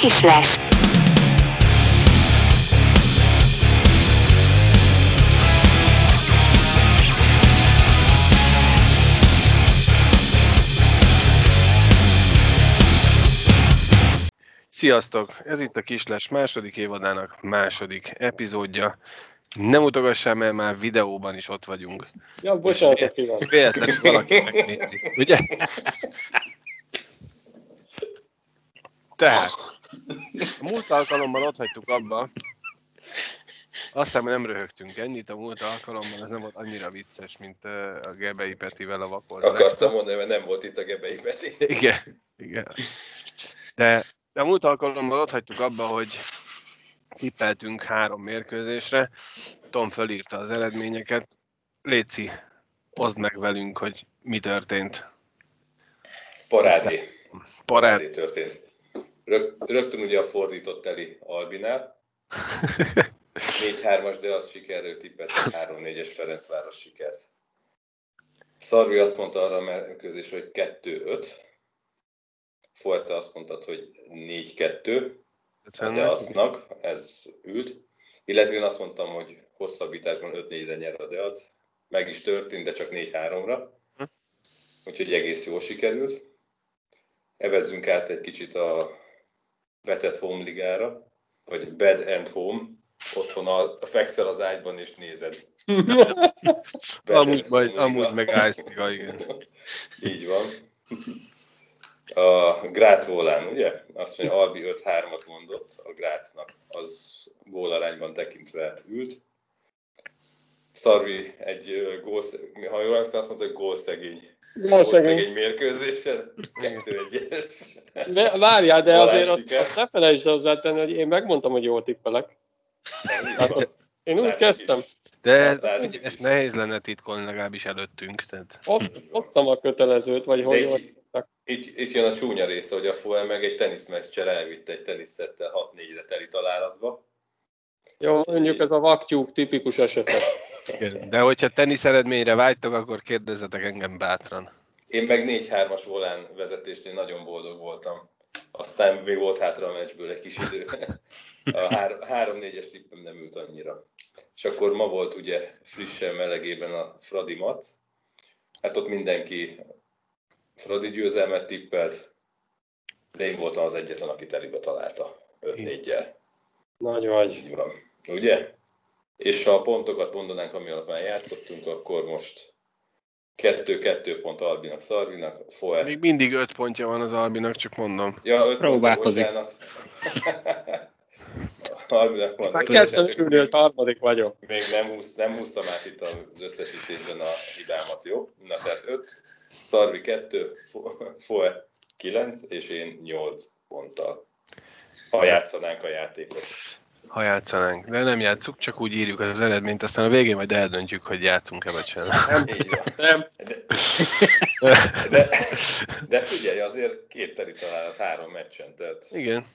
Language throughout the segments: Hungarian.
Kislás. Sziasztok! Ez itt a Kisles második évadának második epizódja. Nem utogassál, mert már videóban is ott vagyunk. Ja, bocsánatot kívánok. Véletlenül valaki megnézi, ugye? Tehát, a múlt alkalommal ott hagytuk abba, aztán nem röhögtünk ennyit, a múlt alkalommal ez nem volt annyira vicces, mint ö, a Gebei Petivel a vakol. Akartam mondani, mert nem volt itt a Gebei Peti. Igen, igen. De, de a múlt alkalommal ott hagytuk abba, hogy tippeltünk három mérkőzésre. Tom fölírta az eredményeket. Léci, oszd meg velünk, hogy mi történt. Parádé. Parád. Parádé történt. Rög, rögtön ugye a fordított Eli Albinál. 4-3-as, de az sikerről tippelt, 3-4-es Ferencváros sikert. Szarvi azt mondta arra a mérkőzésre, hogy 2-5. Folyta azt mondtad, hogy 4-2. De aznak ez ült. Illetve én azt mondtam, hogy hosszabbításban 5-4-re nyer a Deac. Meg is történt, de csak 4-3-ra. Hm. Úgyhogy egész jól sikerült. Evezzünk át egy kicsit a vetett home ligára, vagy bed and home. Otthon a, fekszel az ágyban és nézed. Amúgy, majd, amúgy meg Ice Liga, igen. Így van. A Grác volán, ugye? Azt mondja, Albi 5-3-at mondott a Grácnak, az gólarányban tekintve ült. Szarvi egy gól, ha jól emlékszem, azt mondta, hogy gólszegény, Valószínűleg. gólszegény mérkőzésen, 2-1-es. De, várjál, de Balázs azért azt, azt ne felejtsd hozzátenni, hogy én megmondtam, hogy jól tippelek. Tehát azt, én úgy Látszik kezdtem. is. De ugye, ezt is. nehéz lenne titkolni legalábbis előttünk. Tehát. Azt, hoztam a kötelezőt, vagy hogy De így- tippelek. Itt, itt jön a csúnya része, hogy a Foel meg egy teniszmeccsel elvitte egy teniszettel 6-4-re teli találatba. Jó, mondjuk ez a vaktyúk tipikus esete. De hogyha tenisz eredményre vágytok, akkor kérdezzetek engem bátran. Én meg 4-3-as volán vezetésnél nagyon boldog voltam. Aztán még volt hátra a meccsből egy kis idő. A 3-4-es tippem nem ült annyira. És akkor ma volt ugye frissen melegében a Fradi Mac. Hát ott mindenki Fradi győzelmet tippelt, de én voltam az egyetlen, aki telibe találta 5-4-jel. Nagy vagy. Ugye? És ha a pontokat mondanánk, ami alapján játszottunk, akkor most 2-2 pont Albinak, Szarvinak, Foe. Még mindig öt pontja van az Albinak, csak mondom. Ja, öt Próbálkozik. Bocsánat. Albinak van. Már kezdtem ülni, hogy harmadik vagyok. Még nem, húz, nem húztam át itt az összesítésben a hibámat, jó? Na, tehát 5, Szarvi 2, Foe 9, és én 8 ponttal. Ha játszanánk a játékot. Ha játszanánk. De nem játszuk, csak úgy írjuk az eredményt, aztán a végén majd eldöntjük, hogy játszunk-e vagy sem. Van. Nem, De, de, de figyelj, azért két teli találat három meccsen, tehát Igen.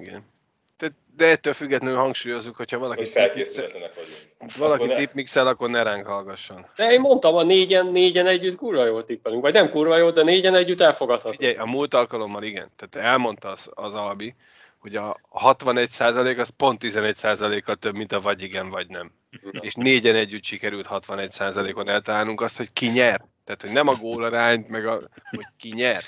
Igen. De, de ettől függetlenül hangsúlyozzuk, hogyha valaki, hogy felkészületlenek vagyunk. valaki Akkor ne- tipmixel, akkor ne ránk hallgasson. de én mondtam, a négyen, négyen együtt kurva jól tippelünk. Vagy nem kurva jól, de négyen együtt elfogadható. Figyelj, a múlt alkalommal igen. Tehát elmondta az, az Albi, hogy a 61% az pont 11%-kal több, mint a vagy igen, vagy nem. És négyen együtt sikerült 61%-on eltalálnunk azt, hogy ki nyer. Tehát, hogy nem a gólarányt, meg a, hogy ki nyer.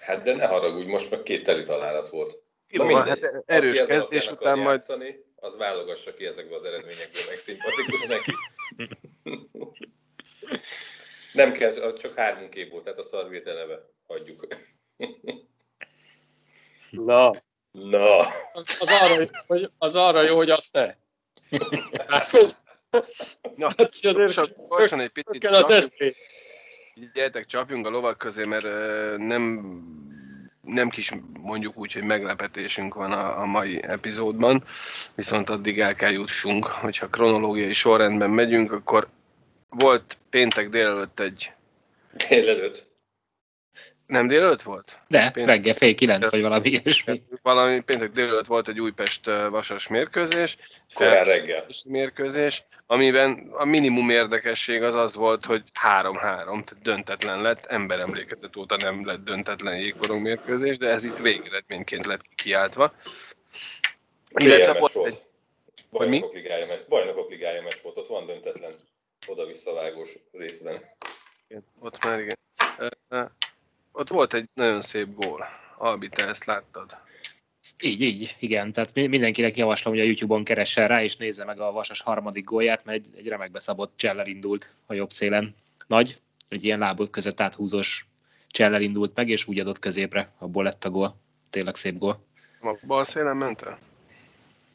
Hát de ne haragudj, most meg két teli találat volt. Jó, Na hát erős Aki ez kezdés után majd Játszani, az válogassa ki ezekből az eredményekből, meg szimpatikus neki. Nem kell, csak hármunké volt, tehát a szarvét eleve hagyjuk. Na, Na, az, az, arra, hogy, az arra jó, hogy azt te. Na, Hát, gyorsan, gyorsan egy picit Kell az csapjunk, eszé. gyertek, csapjunk a lovak közé, mert nem, nem kis mondjuk úgy, hogy meglepetésünk van a, a mai epizódban, viszont addig el kell jussunk, hogyha kronológiai sorrendben megyünk, akkor volt péntek délelőtt egy délelőtt. Nem délőtt volt? De, péntek. reggel fél kilenc, vagy valami ilyesmi. Valami péntek délőtt volt egy Újpest vasas mérkőzés. Korán reggel. Mérkőzés, amiben a minimum érdekesség az az volt, hogy 3-3, tehát döntetlen lett, emberemlékezet óta nem lett döntetlen jégkorong mérkőzés, de ez itt végeredményként lett kiáltva. Illetve volt egy... Bajnokok ligája, meccs, bajnokok ligája meccs volt, ott van döntetlen oda-visszavágós részben. Igen, ott már igen. Ott volt egy nagyon szép gól. Albi, te ezt láttad? Így, így, igen. Tehát mindenkinek javaslom, hogy a YouTube-on keressen rá, és nézze meg a Vasas harmadik gólját, mert egy, egy remekbe szabott csellel indult a jobb szélen. Nagy, egy ilyen lábok között áthúzós csellel indult meg, és úgy adott középre. Abból lett a gól. Tényleg szép gól. A bal szélen ment el?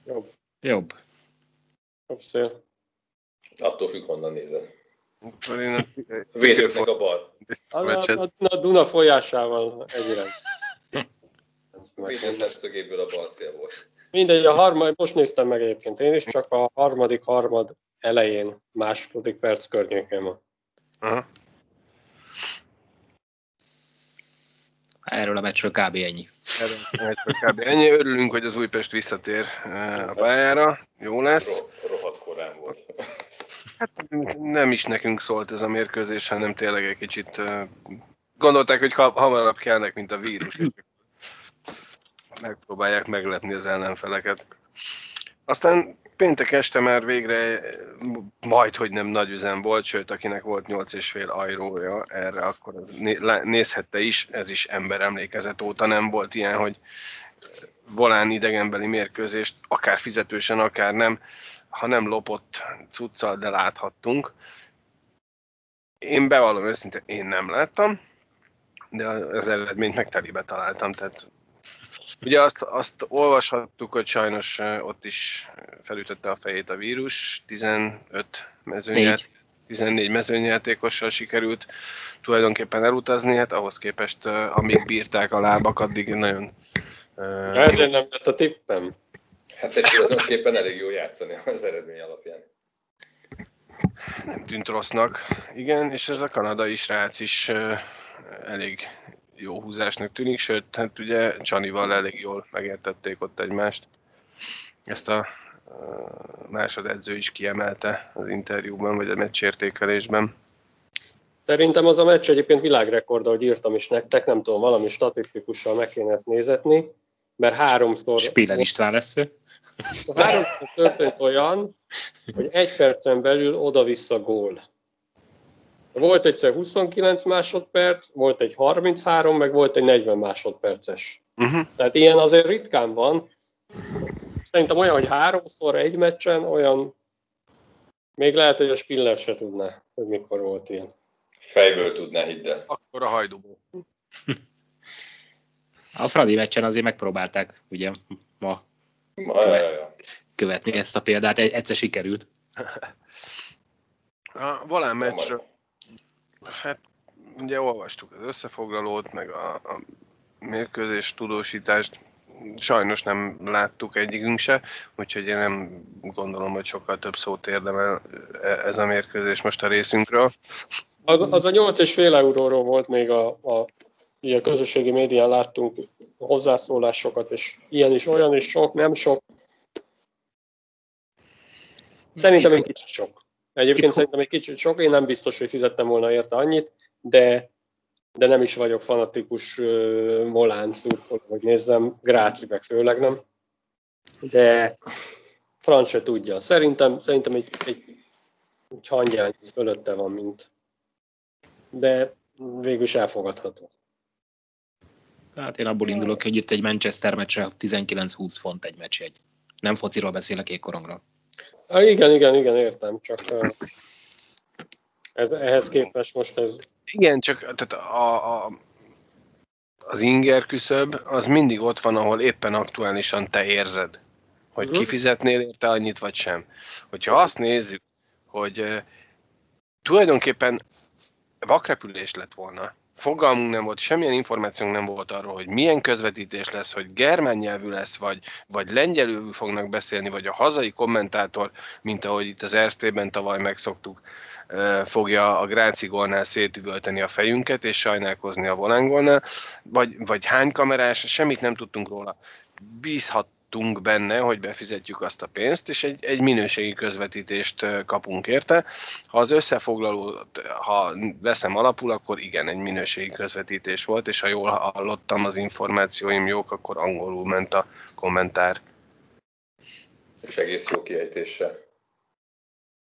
Jobb. Jobb. Jobb szél. Attól függ, honnan nézed. Védőknek a bal. A, a, a Duna folyásával egyre. Minden szemszögéből a bal szél volt. Mindegy, a harmad, most néztem meg egyébként én is, csak a harmadik harmad elején, második perc környékén van. Aha. Erről a meccsről kb. ennyi. Erről a meccsről kb. ennyi. Örülünk, hogy az Újpest visszatér eh, a pályára. Jó lesz. Ro- rohadt korán volt. Hát nem is nekünk szólt ez a mérkőzés, hanem tényleg egy kicsit gondolták, hogy hamarabb kellnek, mint a vírus. Megpróbálják megletni az ellenfeleket. Aztán péntek este már végre majd, hogy nem nagy üzem volt, sőt, akinek volt 8,5 ajrója erre, akkor az nézhette is, ez is ember emlékezet óta nem volt ilyen, hogy volán idegenbeli mérkőzést, akár fizetősen, akár nem, ha nem lopott cuccal, de láthattunk. Én bevallom őszintén, én nem láttam, de az eredményt meg telibe találtam, tehát Ugye azt, azt olvashattuk, hogy sajnos ott is felütötte a fejét a vírus, 15 mezőnyelt, 14 mezőnyjátékossal sikerült tulajdonképpen elutazni, hát ahhoz képest, amíg bírták a lábak, addig nagyon... Ezért nem lett a tippem. Hát és tulajdonképpen elég jó játszani az eredmény alapján. Nem tűnt rossznak, igen, és ez a kanadai srác is elég jó húzásnak tűnik, sőt, hát ugye Csanival elég jól megértették ott egymást. Ezt a másodedző is kiemelte az interjúban, vagy a meccsértékelésben. Szerintem az a meccs egyébként világrekord, ahogy írtam is nektek, nem tudom, valami statisztikussal meg kéne ezt nézetni, mert háromszor... Spiller István lesz ő. Háromszor történt olyan, hogy egy percen belül oda-vissza gól. Volt egyszer 29 másodperc, volt egy 33, meg volt egy 40 másodperces. Uh-huh. Tehát ilyen azért ritkán van. Szerintem olyan, hogy háromszor egy meccsen, olyan még lehet, hogy a Spiller se tudná, hogy mikor volt ilyen. Fejből tudná, hidd el. Akkor a hajdúból. A Fradi meccsen azért megpróbálták, ugye, ma követ, követni ezt a példát, egyszer sikerült. A Volán meccsről, hát ugye olvastuk az összefoglalót, meg a, a mérkőzés tudósítást, sajnos nem láttuk egyikünk se, úgyhogy én nem gondolom, hogy sokkal több szót érdemel ez a mérkőzés most a részünkről. Az, az a 8,5 euróról volt még a, a, a közösségi médián láttunk hozzászólásokat, és ilyen is, olyan is sok, nem sok. Szerintem egy kicsit sok. Egyébként Itt szerintem egy kicsit sok, én nem biztos, hogy fizettem volna érte annyit, de, de nem is vagyok fanatikus uh, Molán szurkoló, hogy nézzem, Gráci meg főleg nem. De Franc se tudja. Szerintem, szerintem egy, egy, egy hangyány fölötte van, mint de végül is elfogadható. Hát én abból indulok, hogy itt egy Manchester meccsre 19-20 font egy meccs egy. Nem fociról beszélek ékkorongról. Ah, igen, igen, igen, értem, csak ez, ehhez képest most ez... Igen, csak tehát a, a, az inger küszöb az mindig ott van, ahol éppen aktuálisan te érzed, hogy uh-huh. kifizetnél érte annyit, vagy sem. Hogyha azt nézzük, hogy uh, tulajdonképpen vakrepülés lett volna, fogalmunk nem volt, semmilyen információnk nem volt arról, hogy milyen közvetítés lesz, hogy germán nyelvű lesz, vagy, vagy lengyelül fognak beszélni, vagy a hazai kommentátor, mint ahogy itt az Erztében tavaly megszoktuk, fogja a Gráci gólnál szétüvölteni a fejünket, és sajnálkozni a volángolnál, vagy, vagy hány kamerás, semmit nem tudtunk róla. Bízhat bíztunk benne, hogy befizetjük azt a pénzt, és egy, egy minőségi közvetítést kapunk érte. Ha az összefoglalót, ha veszem alapul, akkor igen, egy minőségi közvetítés volt, és ha jól hallottam, az információim jók, akkor angolul ment a kommentár. És egész jó kiejtése.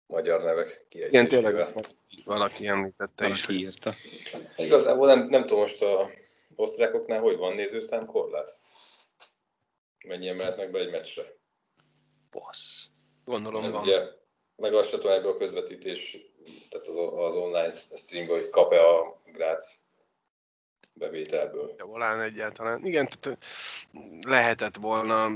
Magyar nevek kiejtésével. Igen, tényleg valaki említette valaki is. írta. Igazából nem, nem tudom most a osztrákoknál, hogy van nézőszám korlát? Mennyien mehetnek be egy meccsre. Bassz. Gondolom van. Ugye, meg azt tudom ebből a közvetítés, tehát az, az online streamből, hogy kap-e a Grác bevételből. Ja, volán egyáltalán. Igen, tehát lehetett volna.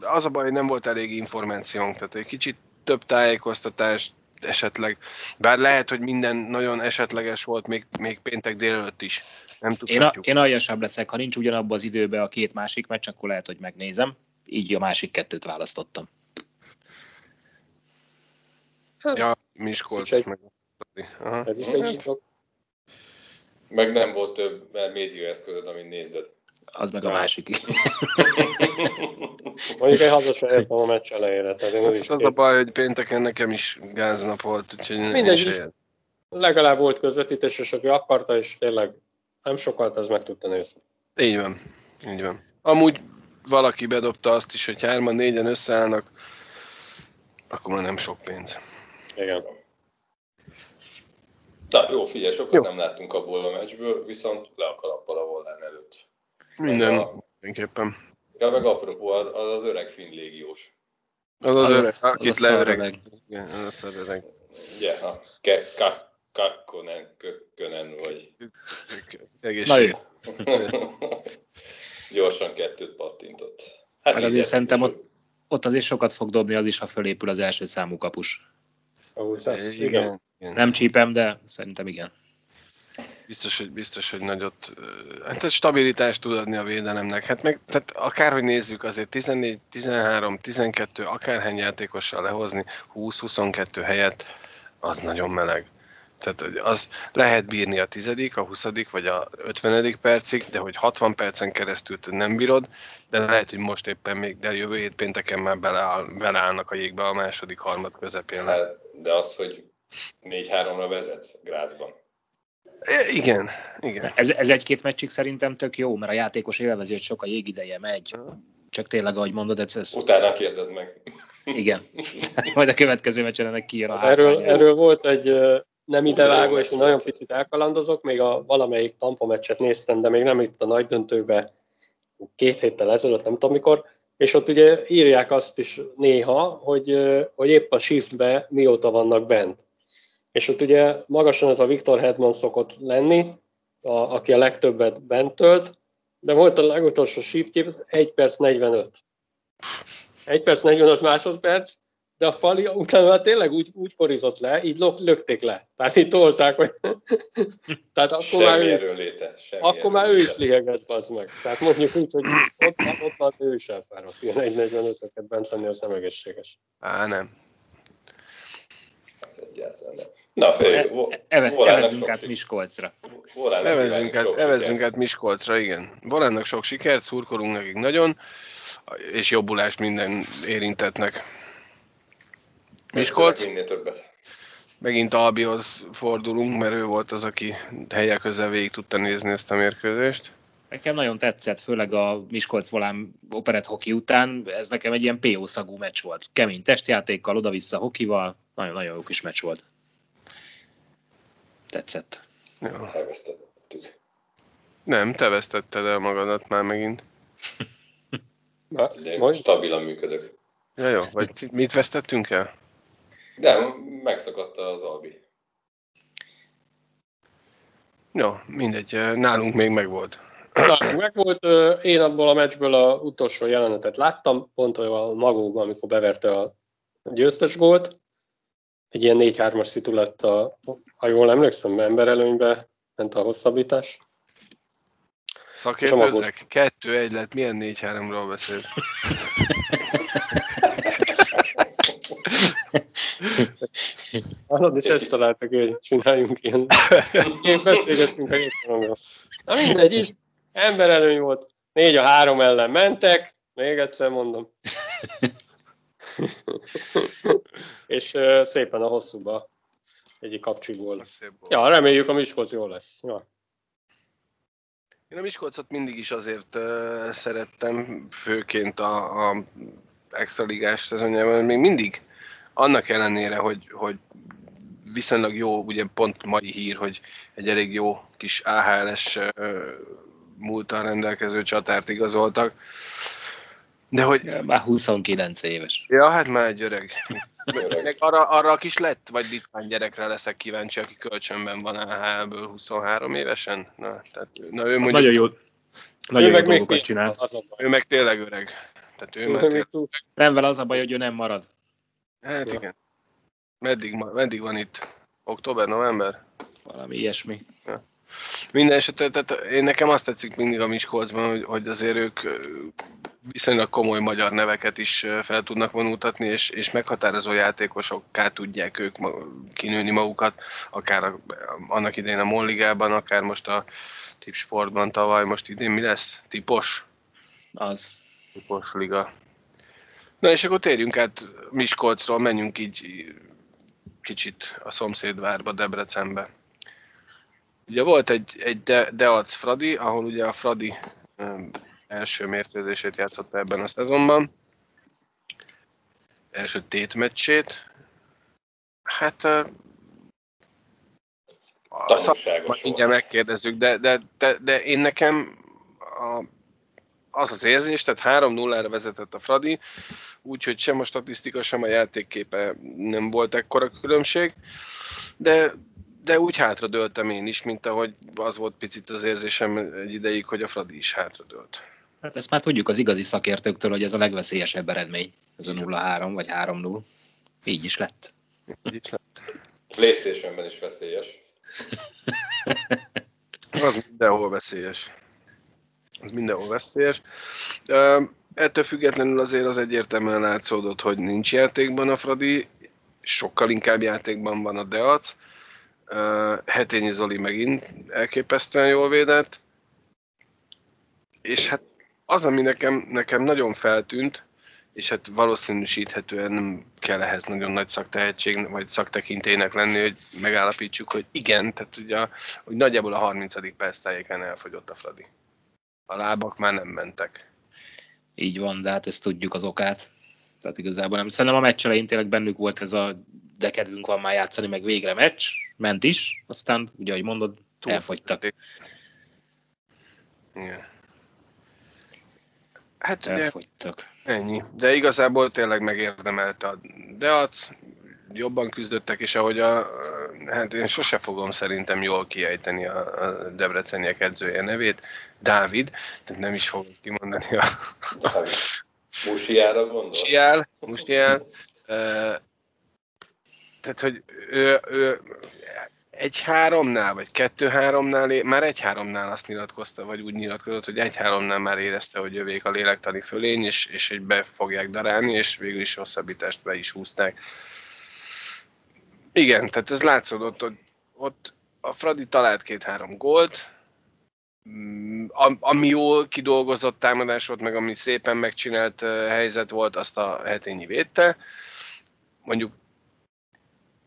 Az a baj, hogy nem volt elég információnk, tehát egy kicsit több tájékoztatást esetleg, bár lehet, hogy minden nagyon esetleges volt, még, még péntek délelőtt is. Nem én, a, én aljasabb leszek, ha nincs ugyanabban az időben a két másik meccs, akkor lehet, hogy megnézem. Így a másik kettőt választottam. Hát, ja, Miskolc. Egy... Meg... Aha. Ez is egy Meg nem volt több médiaeszközöd, amit nézed. Az meg a másik. Mondjuk egy hazasra a meccs elejére. Tehát én az, is az a baj, hogy pénteken nekem is gáznap volt, úgyhogy Mindegy, is legalább volt közvetítés, és aki akarta, és tényleg nem sokat, az meg tudta nézni. Így van, így van. Amúgy valaki bedobta azt is, hogy hárman, négyen összeállnak, akkor már nem sok pénz. Igen. Na jó, figyelj, sokat jó. nem láttunk abból a meccsből, viszont le a kalappal a volán előtt. Minden, a, mindenképpen. Ja, meg apropó, az az öreg finn légiós. Az az, az öreg, akit leöreg. Igen, az az öreg. Ugye, a ke, kakkonen, kökönen, vagy... Jó. Gyorsan kettőt pattintott. Hát meg azért szerintem ott, ott azért sokat fog dobni az is, ha fölépül az első számú kapus. Ahhoz igen. igen. Nem csípem, de szerintem igen. Biztos, hogy, biztos, hogy nagyot, hát stabilitást tud adni a védelemnek. Hát meg, tehát akárhogy nézzük, azért 14, 13, 12, akárhány játékossal lehozni, 20-22 helyet, az nagyon meleg. Tehát az lehet bírni a tizedik, a huszadik vagy a ötvenedik percig, de hogy 60 percen keresztül nem bírod, de lehet, hogy most éppen még, de jövő hét pénteken már beleáll, beleállnak a jégbe a második harmad közepén. Hát, de az, hogy 4-3-ra vezetsz Grácsban. Igen, igen. Ez, ez egy-két meccsig szerintem tök jó, mert a játékos élvezi, hogy sok a jégideje megy. Csak tényleg, ahogy mondod, ez... ez... Utána kérdezd meg. Igen. Majd a következő meccsen ennek kijön a erről, erről volt egy nem idevágó, és nagyon picit elkalandozok, még a valamelyik Tampa meccset néztem, de még nem itt a nagy döntőbe, két héttel ezelőtt, nem tudom mikor, és ott ugye írják azt is néha, hogy, hogy épp a shiftbe mióta vannak bent. És ott ugye magasan ez a Victor Hedman szokott lenni, a, aki a legtöbbet bent tölt, de volt a legutolsó shift 1 perc 45. 1 perc 45 másodperc, de a Pali utána tényleg úgy, úgy korizott le, így lökték le. Tehát így tolták, hogy... Tehát akkor semmi már ő léte, akkor már ő is lihegett, az meg. Tehát mondjuk úgy, hogy ott, ott, ott ő is elfáradt. Ilyen 1.45-öket bent lenni, az nem egészséges. Á, nem. Hát egyáltalán nem. Na, fél, e, evezünk át Miskolcra. Evezünk át, evezünk át Miskolcra, igen. Volánnak sok sikert, szurkolunk nekik nagyon, és jobbulást minden érintetnek. Miskolc. Minél többet. Megint Albihoz fordulunk, mert ő volt az, aki helyek közel végig tudta nézni ezt a mérkőzést. Nekem nagyon tetszett, főleg a Miskolc volán operett hoki után, ez nekem egy ilyen PO szagú meccs volt. Kemény testjátékkal, oda-vissza hokival, nagyon-nagyon jó kis meccs volt. Tetszett. Elvesztettük. Nem, te vesztetted el magadat már megint. Na, most stabilan működök. Ja, jó, vagy mit vesztettünk el? De megszakadta az Albi. Jó, mindegy, nálunk még megvolt. Nálunk megvolt, én abból a meccsből a utolsó jelenetet láttam, pont a magóban, amikor beverte a győztes gólt. Egy ilyen 4-3-as szitu lett, a, ha jól emlékszem, emberelőnybe ment a hosszabbítás. Szakértőzek, kettő-egy lett, milyen 4-3-ról beszélsz? Hallod, és ezt találtak, hogy csináljunk ilyen. Én beszélgessünk a hétfőnről. Na mindegy is, emberelőny volt. Négy a három ellen mentek, még egyszer mondom. és uh, szépen a hosszúba egyik kapcsigól. Ja, reméljük a Miskolc jól lesz. Ja. Én a Miskolcot mindig is azért uh, szerettem, főként a, a extra ligás szezonjában, még mindig annak ellenére, hogy, hogy viszonylag jó, ugye pont mai hír, hogy egy elég jó kis AHL-es uh, múltal rendelkező csatárt igazoltak, de hogy... Ja, már 29 éves. Ja, hát már egy öreg. öreg. arra, arra a kis lett, vagy litván gyerekre leszek kíváncsi, aki kölcsönben van AHL-ből 23 évesen? Na, tehát, na ő mondjuk... Nagyon jó, nagyon jó dolgokat csinál. Ő meg tényleg öreg. Tehát ő meg tényleg... Nem vele az a baj, hogy ő nem marad. Hát igen. Meddig, meddig van itt? Október, november? Valami ilyesmi. Ja. Minden esetre, tehát én nekem azt tetszik mindig a Miskolcban, hogy, hogy azért ők viszonylag komoly magyar neveket is fel tudnak vonultatni, és, és meghatározó játékosokká tudják ők kinőni magukat, akár a, annak idején a Molligában, akár most a Tipsportban tavaly, most idén mi lesz? Tipos? Az. Tipos liga. Na és akkor térjünk át Miskolcról, menjünk így kicsit a szomszédvárba, Debrecenbe. Ugye volt egy, egy De, Deac Fradi, ahol ugye a Fradi első mérkőzését játszotta ebben a szezonban. Első tétmeccsét. Hát a szakmát mindjárt megkérdezzük, de, de, de, de én nekem a, az az érzés, tehát 3-0-ra vezetett a Fradi, úgyhogy sem a statisztika, sem a játékképe nem volt ekkora különbség, de de úgy hátradőltem én is, mint ahogy az volt picit az érzésem egy ideig, hogy a Fradi is hátradőlt. Hát ezt már tudjuk az igazi szakértőktől, hogy ez a legveszélyesebb eredmény, ez a 0-3 vagy 3-0. Így is lett. Így is lett. Playstation-ben is veszélyes. az mindenhol veszélyes. Az mindenhol veszélyes. Ettől függetlenül azért az egyértelműen látszódott, hogy nincs játékban a Fradi, sokkal inkább játékban van a Deac Uh, Hetényi Zoli megint elképesztően jól védett. És hát az, ami nekem, nekem nagyon feltűnt, és hát valószínűsíthetően nem kell ehhez nagyon nagy szaktehetség, vagy szaktekintélynek lenni, hogy megállapítsuk, hogy igen, tehát ugye, hogy nagyjából a 30. perc tájéken elfogyott a Fradi. A lábak már nem mentek. Így van, de hát ezt tudjuk az okát. Tehát igazából nem. Szerintem a meccs elején tényleg bennük volt ez a de kedvünk van már játszani, meg végre meccs, ment is, aztán ugye, ahogy mondod, Túl elfogytak. Igen. Hát elfogytak. Ennyi. De igazából tényleg megérdemelte a Deac, jobban küzdöttek, és ahogy a, hát én sose fogom szerintem jól kiejteni a, a Debreceniek edzője nevét, Dávid, tehát nem is fogok kimondani a... Musiára gondolsz? Musiál, Musiál. Tehát, hogy ő, ő egy háromnál, vagy kettő háromnál, már egy háromnál azt nyilatkozta, vagy úgy nyilatkozott, hogy egy háromnál már érezte, hogy jövék a lélektani fölény, és, és hogy be fogják darálni, és végül is hosszabbítást be is húzták. Igen, tehát ez látszódott, hogy ott a Fradi talált két-három gólt, mm, ami jól kidolgozott támadás volt, meg ami szépen megcsinált helyzet volt, azt a hetényi védte. Mondjuk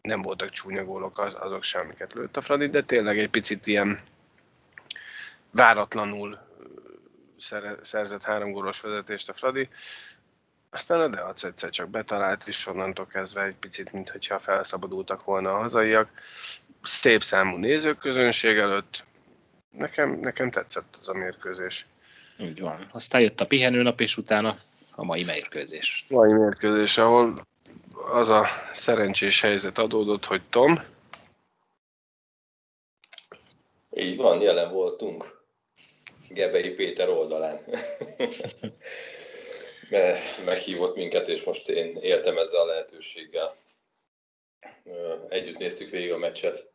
nem voltak csúnya gólok azok semmiket lőtt a Fradi, de tényleg egy picit ilyen váratlanul szerzett három gólos vezetést a Fradi. Aztán a Deac egyszer csak betalált, és onnantól kezdve egy picit, mintha felszabadultak volna a hazaiak. Szép számú nézőközönség előtt. Nekem, nekem tetszett az a mérkőzés. Így van. Aztán jött a pihenőnap, és utána a mai mérkőzés. Mai mérkőzés, ahol az a szerencsés helyzet adódott, hogy Tom. Így van, jelen voltunk. Gebei Péter oldalán. Meghívott minket, és most én éltem ezzel a lehetőséggel. Együtt néztük végig a meccset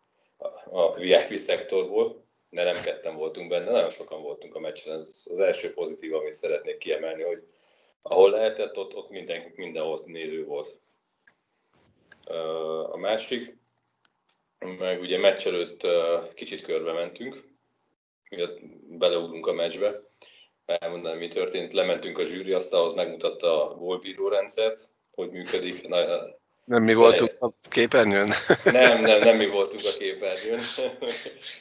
a VIP szektorból, de nem ketten voltunk benne, nagyon sokan voltunk a meccsen. Ez az első pozitív, amit szeretnék kiemelni, hogy ahol lehetett, ott, ott minden, mindenhoz néző volt. a másik. Meg ugye meccs előtt kicsit körbe mentünk, beleugrunk a meccsbe, elmondanám, mi történt. Lementünk a zsűri asztalhoz, megmutatta a gólbíró rendszert, hogy működik. Na, nem mi voltunk a képernyőn? Nem, nem, nem mi voltunk a képernyőn.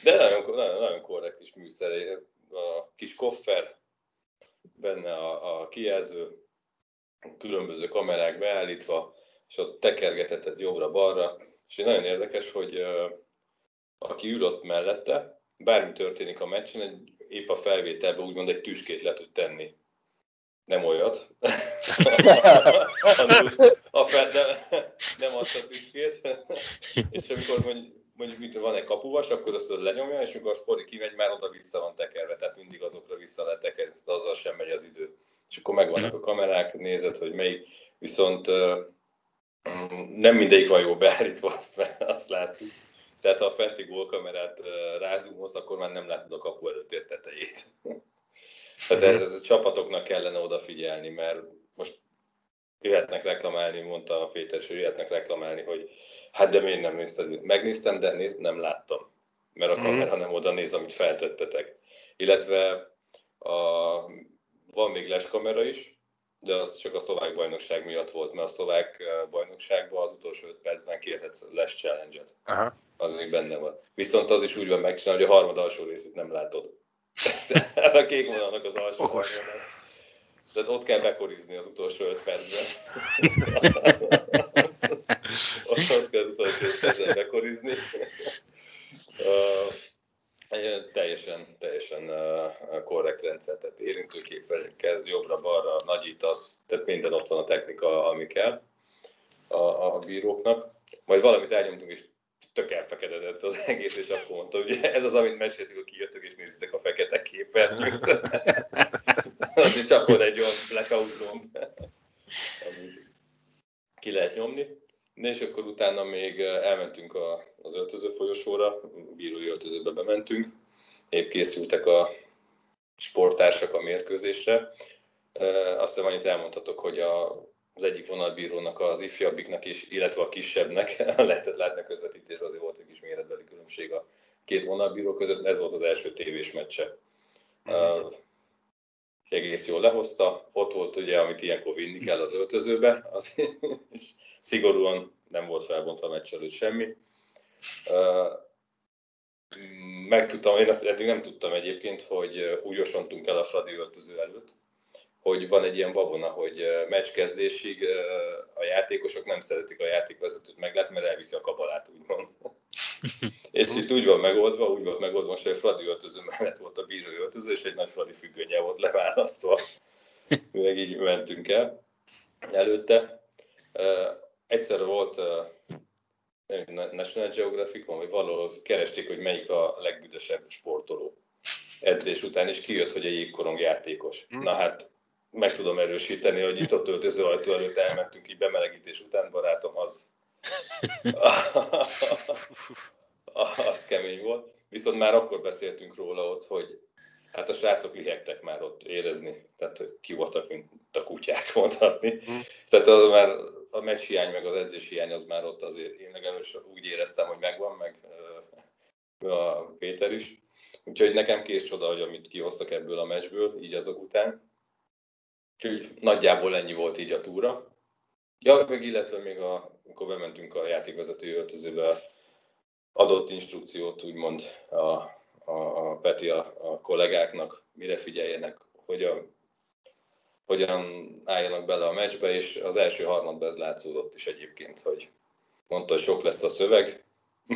De nagyon, nagyon, nagyon korrekt is műszer. A kis koffer, benne a, a kijelző, különböző kamerák beállítva, és ott tekergetetett jobbra-balra. És nagyon érdekes, hogy aki ül ott mellette, bármi történik a meccsen, egy, épp a felvételben úgymond egy tüskét le tud tenni nem olyat. a fel, nem, nem azt a tüskét. és amikor mondjuk, mondjuk mint van egy kapuvas, akkor azt lenyomja, és amikor a spori kimegy, már oda-vissza van tekerve, tehát mindig azokra vissza lehet tekerni, tehát azzal sem megy az idő. És akkor megvannak a kamerák, nézed, hogy melyik, viszont nem mindegyik van jó beállítva, azt, azt láttuk. Tehát ha a fenti gólkamerát rázumolsz, akkor már nem látod a kapu előtt tetejét. Tehát ez, ez a csapatoknak kellene odafigyelni, mert most jöhetnek reklamálni, mondta a Péter, hogy jöhetnek reklamálni, hogy hát de miért nem nézted? Megnéztem, de nézd, nem láttam, mert a mhm. kamera nem oda néz, amit feltettetek. Illetve a, van még les kamera is, de az csak a szlovák bajnokság miatt volt, mert a szlovák bajnokságban az utolsó 5 percben kérhetsz les challenge-et. Aha. Az még benne van. Viszont az is úgy van megcsinálni, hogy a harmad alsó részét nem látod. hát a kék vonalnak az alsó Okos. Tehát ott kell bekorizni az utolsó öt percben. ott, ott kell az utolsó öt percben bekorizni. Uh, teljesen, teljesen uh, korrekt rendszer, tehát érintőképpen kezd jobbra-balra, nagyítasz, tehát minden ott van a technika, ami kell a, a bíróknak. Majd valamit elnyomtunk, és tök elfekedett az egész, és akkor mondta, hogy ez az, amit meséltük, hogy kijöttök és nézitek a fekete képernyőt. az is akkor egy olyan blackout gomb, amit ki lehet nyomni. És akkor utána még elmentünk a, az öltöző folyosóra, bírói öltözőbe bementünk, épp készültek a sportársak a mérkőzésre. Azt hiszem annyit elmondhatok, hogy a az egyik vonalbírónak az ifjabbiknak is, illetve a kisebbnek. Lehetett látni a közvetítésben, azért volt egy kis méretbeli különbség a két vonalbíró között, ez volt az első tévés meccse. Uh, egész jól lehozta, ott volt ugye, amit ilyenkor vinni kell az öltözőbe, az, és szigorúan nem volt felbontva a meccs előtt semmi. Uh, megtudtam, én azt eddig nem tudtam egyébként, hogy úgy osontunk el a Fradi öltöző előtt, hogy van egy ilyen babona, hogy meccs kezdésig a játékosok nem szeretik a játékvezetőt meglátni, mert elviszi a kabalát, úgymond. és itt úgy van megoldva, úgy volt megoldva, hogy a Fradi öltöző mellett volt a bíró öltöző, és egy nagy Fradi függönye volt leválasztva. Meg így mentünk el előtte. Egyszer volt National geographic vagy valahol keresték, hogy melyik a legbüdösebb sportoló edzés után, és kijött, hogy egy jégkorong játékos. Mm. Na hát meg tudom erősíteni, hogy itt öltöző ajtó előtt elmentünk így bemelegítés után, barátom, az, az kemény volt. Viszont már akkor beszéltünk róla ott, hogy hát a srácok lihegtek már ott érezni, tehát hogy ki voltak, mint a kutyák mondhatni. Mm. Tehát az már a meccs hiány, meg az edzés hiány az már ott azért, én legalábbis úgy éreztem, hogy megvan, meg a Péter is. Úgyhogy nekem kész csoda, hogy amit kihoztak ebből a meccsből, így azok után. Úgyhogy nagyjából ennyi volt így a túra. Ja, meg illetve még a, amikor bementünk a játékvezető öltözőbe, adott instrukciót úgymond a, a, a Peti a, a kollégáknak, mire figyeljenek, hogyan, hogyan álljanak bele a meccsbe, és az első harmadban ez látszódott is egyébként, hogy mondta, hogy sok lesz a szöveg,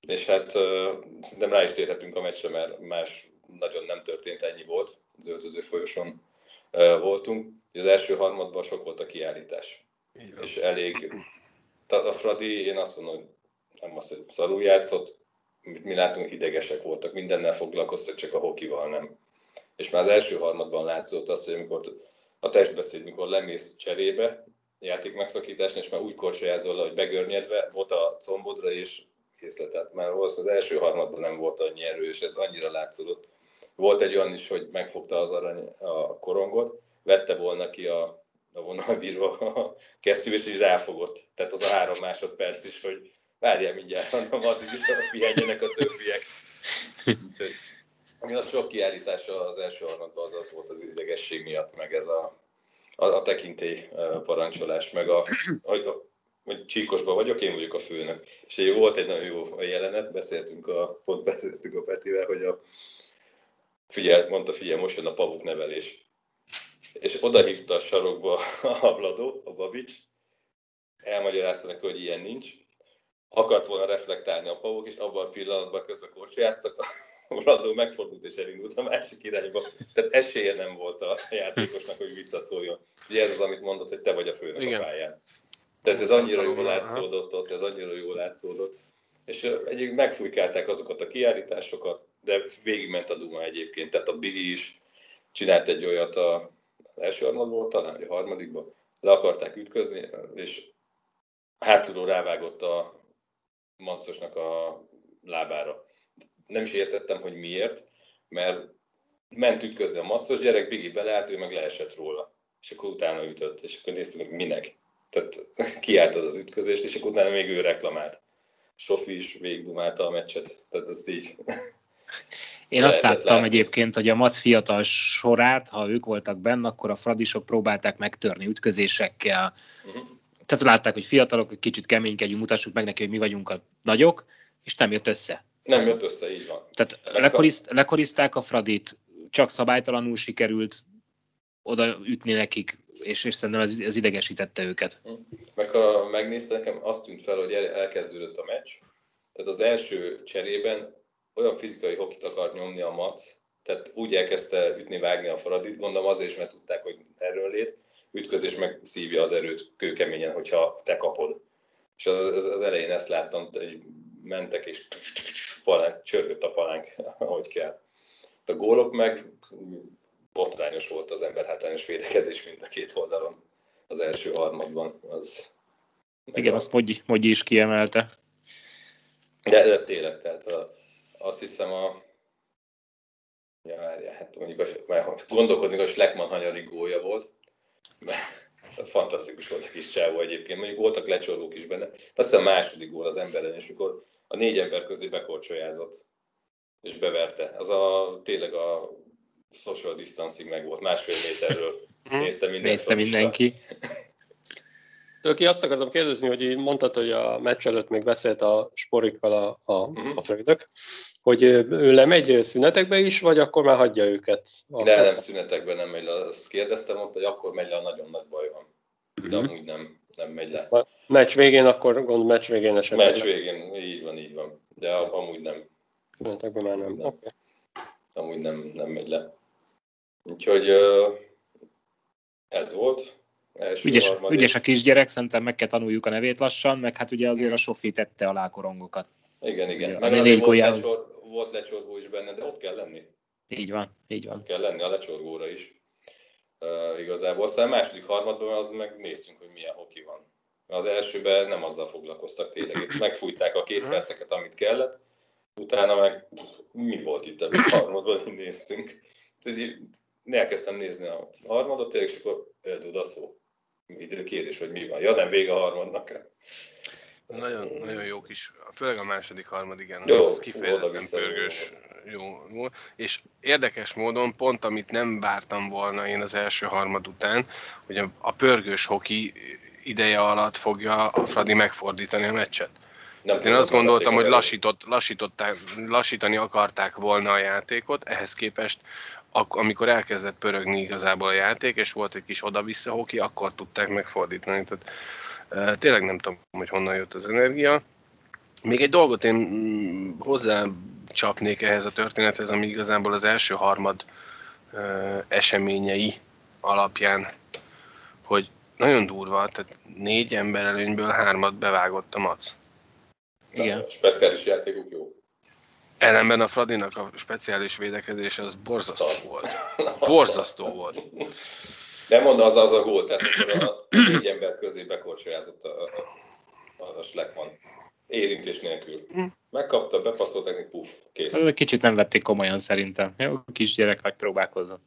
és hát szerintem rá is térhetünk a meccsre, mert más nagyon nem történt, ennyi volt az öltöző folyoson voltunk. Az első harmadban sok volt a kiállítás. Igen. És elég, tehát a Fradi, én azt mondom, hogy nem azt, hogy szarul játszott, amit mi látunk, idegesek voltak, mindennel foglalkoztak, csak a hokival nem. És már az első harmadban látszott az, hogy amikor a testbeszéd, mikor lemész cserébe, játék megszakításnál, és már úgy korcsolyázol le, hogy begörnyedve, volt a combodra, és készletet. Már az első harmadban nem volt annyi erő, és ez annyira látszott. Volt egy olyan is, hogy megfogta az arany a korongot, vette volna ki a a vonalbíró a kesztyű, és így ráfogott. Tehát az a három másodperc is, hogy várjál mindjárt, mondom, addig is pihenjenek a többiek. Úgyhogy a sok kiállítása az első harmadban az az volt az idegesség miatt, meg ez a, a, a tekintély parancsolás, meg a, a, hogy csíkosban vagyok, én vagyok a főnök. És volt egy nagyon jó jelenet, beszéltünk a, pont beszéltünk a Petivel, hogy a, figyelj, mondta, figyelj, most jön a pavuk nevelés. És oda hívta a sarokba a Vladó, a Babics, elmagyarázta neki, hogy ilyen nincs. Akart volna reflektálni a pavuk, és abban a pillanatban közben korcsolyáztak, a Vladó megfordult és elindult a másik irányba. Tehát esélye nem volt a játékosnak, hogy visszaszóljon. Ugye ez az, amit mondott, hogy te vagy a főnök Igen. a pályán. Tehát ez annyira jól látszódott ott, ez annyira jól látszódott. És egyébként megfújkálták azokat a kiállításokat, de végigment a Duma egyébként. Tehát a Billy is csinált egy olyat a, az első harmadból, talán, a harmadikban, le akarták ütközni, és hátulról rávágott a Macosnak a lábára. Nem is értettem, hogy miért, mert ment ütközni a masszos gyerek, Bigi beleállt, ő meg leesett róla. És akkor utána ütött, és akkor néztük, hogy minek. Tehát kiálltad az ütközést, és akkor utána még ő reklamált. Sofi is végigdumálta a meccset, tehát ezt így én azt láttam látni. egyébként, hogy a Mac fiatal sorát, ha ők voltak benne, akkor a fradisok próbálták megtörni ütközésekkel. Uh-huh. Tehát látták, hogy fiatalok, hogy kicsit keménykedjünk, mutassuk meg neki, hogy mi vagyunk a nagyok, és nem jött össze. Nem jött össze, így van. Tehát lekorizt, lekorizták a Fradit, csak szabálytalanul sikerült oda ütni nekik, és, és szerintem ez, ez idegesítette őket. Hm. Meg ha megnézte, nekem azt tűnt fel, hogy elkezdődött a meccs, tehát az első cserében olyan fizikai hokit akart nyomni a Mac, tehát úgy elkezdte ütni, vágni a Faradit, gondolom azért is, mert tudták, hogy erről lét, ütközés meg szívja az erőt kőkeményen, hogyha te kapod. És az, az, az elején ezt láttam, hogy mentek és palánk, csörgött a palánk, ahogy kell. A gólok meg botrányos volt az ember hátrányos védekezés mind a két oldalon az első harmadban. Az Igen, azt Mogyi, Mogyi is kiemelte. De, de tényleg, tehát a, azt hiszem a Ja, várjál, hát mondjuk a, gondolkodni, hogy Schleckmann hanyadik gólja volt. Fantasztikus volt a kis csávó egyébként. Mondjuk voltak lecsorgók is benne. Azt hiszem a második gól az emberen, és mikor a négy ember közé bekorcsolyázott, és beverte. Az a tényleg a social distancing meg volt, másfél méterről mhm. nézte, minden nézte mindenki. Tőki, azt akartam kérdezni, hogy mondtad, hogy a meccs előtt még beszélt a sporikkal a, a, uh-huh. a főnök, hogy ő lemegy szünetekbe is, vagy akkor már hagyja őket? De nem, szünetekben nem megy le. Azt kérdeztem ott, hogy akkor megy le, a nagyon nagy baj van. De uh-huh. amúgy nem, nem megy le. A meccs végén, akkor gond meccs végén esetleg. Meccs végén, így van, így van. De amúgy nem. Szünetekben már nem. nem. Okay. Amúgy nem, nem megy le. Úgyhogy ez volt. Első ügyes, ügyes a kisgyerek, szerintem meg kell tanuljuk a nevét lassan, meg hát ugye azért a Sofi tette a korongokat. Igen, igen. Ugye, meg azért volt, lecsor, volt lecsorgó is benne, de ott kell lenni. Így van, így van. Ott kell lenni a lecsorgóra is. Uh, igazából. Aztán a második harmadban az megnéztünk, hogy milyen hoki van. Az elsőben nem azzal foglalkoztak tényleg. Itt megfújták a két perceket, amit kellett. Utána meg mi volt itt ebben a harmadban, hogy néztünk. Úgyhogy elkezdtem nézni a harmadot, és akkor öldud a szó időkérés, hogy mi van. Ja, nem, vége a harmadnak. Nagyon, nagyon jó kis, főleg a második, harmadik, igen, jó, az kifejezetten pörgős. Jó, jó. És érdekes módon, pont amit nem vártam volna én az első harmad után, hogy a, a pörgős hoki ideje alatt fogja a Fradi megfordítani a meccset. Nem Én azt gondoltam, hogy lassított, lassították, lassítani akarták volna a játékot, ehhez képest amikor elkezdett pörögni igazából a játék, és volt egy kis oda-vissza hoki, akkor tudták megfordítani. Tehát e, tényleg nem tudom, hogy honnan jött az energia. Még egy dolgot én mm, hozzá csapnék ehhez a történethez, ami igazából az első harmad e, eseményei alapján, hogy nagyon durva, tehát négy ember előnyből hármat bevágott a mac. Igen. A speciális játékuk jó. Ellenben a Fradinak a speciális védekezés az borzasztó Szar. volt. Borzasztó volt. Nem mondom, az az a gól, tehát a négy ember közé bekorcsolyázott a, a, a Schleckmann. Érintés nélkül. Hm. Megkapta, bepaszolt neki, puff, kész. Kicsit nem vették komolyan szerintem. Jó, kisgyerek megpróbálkozott.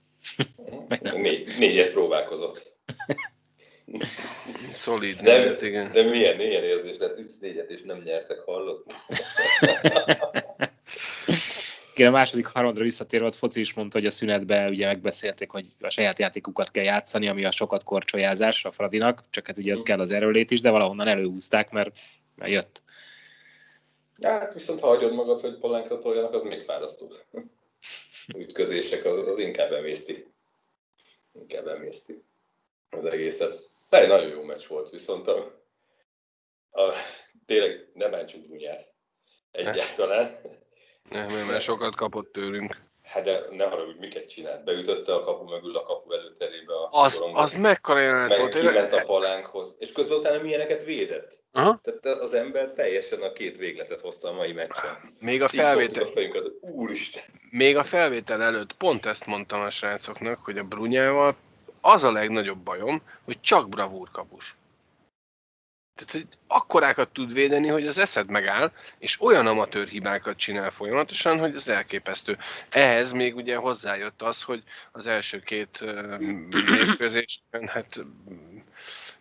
Négy, négyet próbálkozott. Szolid De, négyet, igen. de milyen, milyen érzés lett, ütsz négyet és nem nyertek, hallott? A második harmadra visszatérve, ott Foci is mondta, hogy a szünetben ugye megbeszélték, hogy a saját játékukat kell játszani, ami a sokat korcsolyázás a Fradinak, csak hát ugye ez kell az erőlét is, de valahonnan előhúzták, mert, mert jött. Hát viszont ha hagyod magad, hogy palánkra toljanak, az még fárasztóbb. Ütközések, az, az inkább emészti. Inkább emészti az egészet. De egy nagyon jó meccs volt, viszont a, a, tényleg nem bántsuk Brunyát egyáltalán. Nem, mert sokat kapott tőlünk. Hát de ne haragudj, miket csinált? Beütötte a kapu mögül a kapu előterébe a Az, korongot, az mekkora jelenet volt. kiment a palánkhoz, és közben utána milyeneket védett. Aha. Tehát az ember teljesen a két végletet hozta a mai meccsen. Még a felvétel, a fejünket, úristen. még a felvétel előtt pont ezt mondtam a srácoknak, hogy a Brunyával az a legnagyobb bajom, hogy csak bravúr kapus. Tehát, hogy akkorákat tud védeni, hogy az eszed megáll, és olyan amatőr hibákat csinál folyamatosan, hogy az elképesztő. Ehhez még ugye hozzájött az, hogy az első két ö, mérkőzésben, hát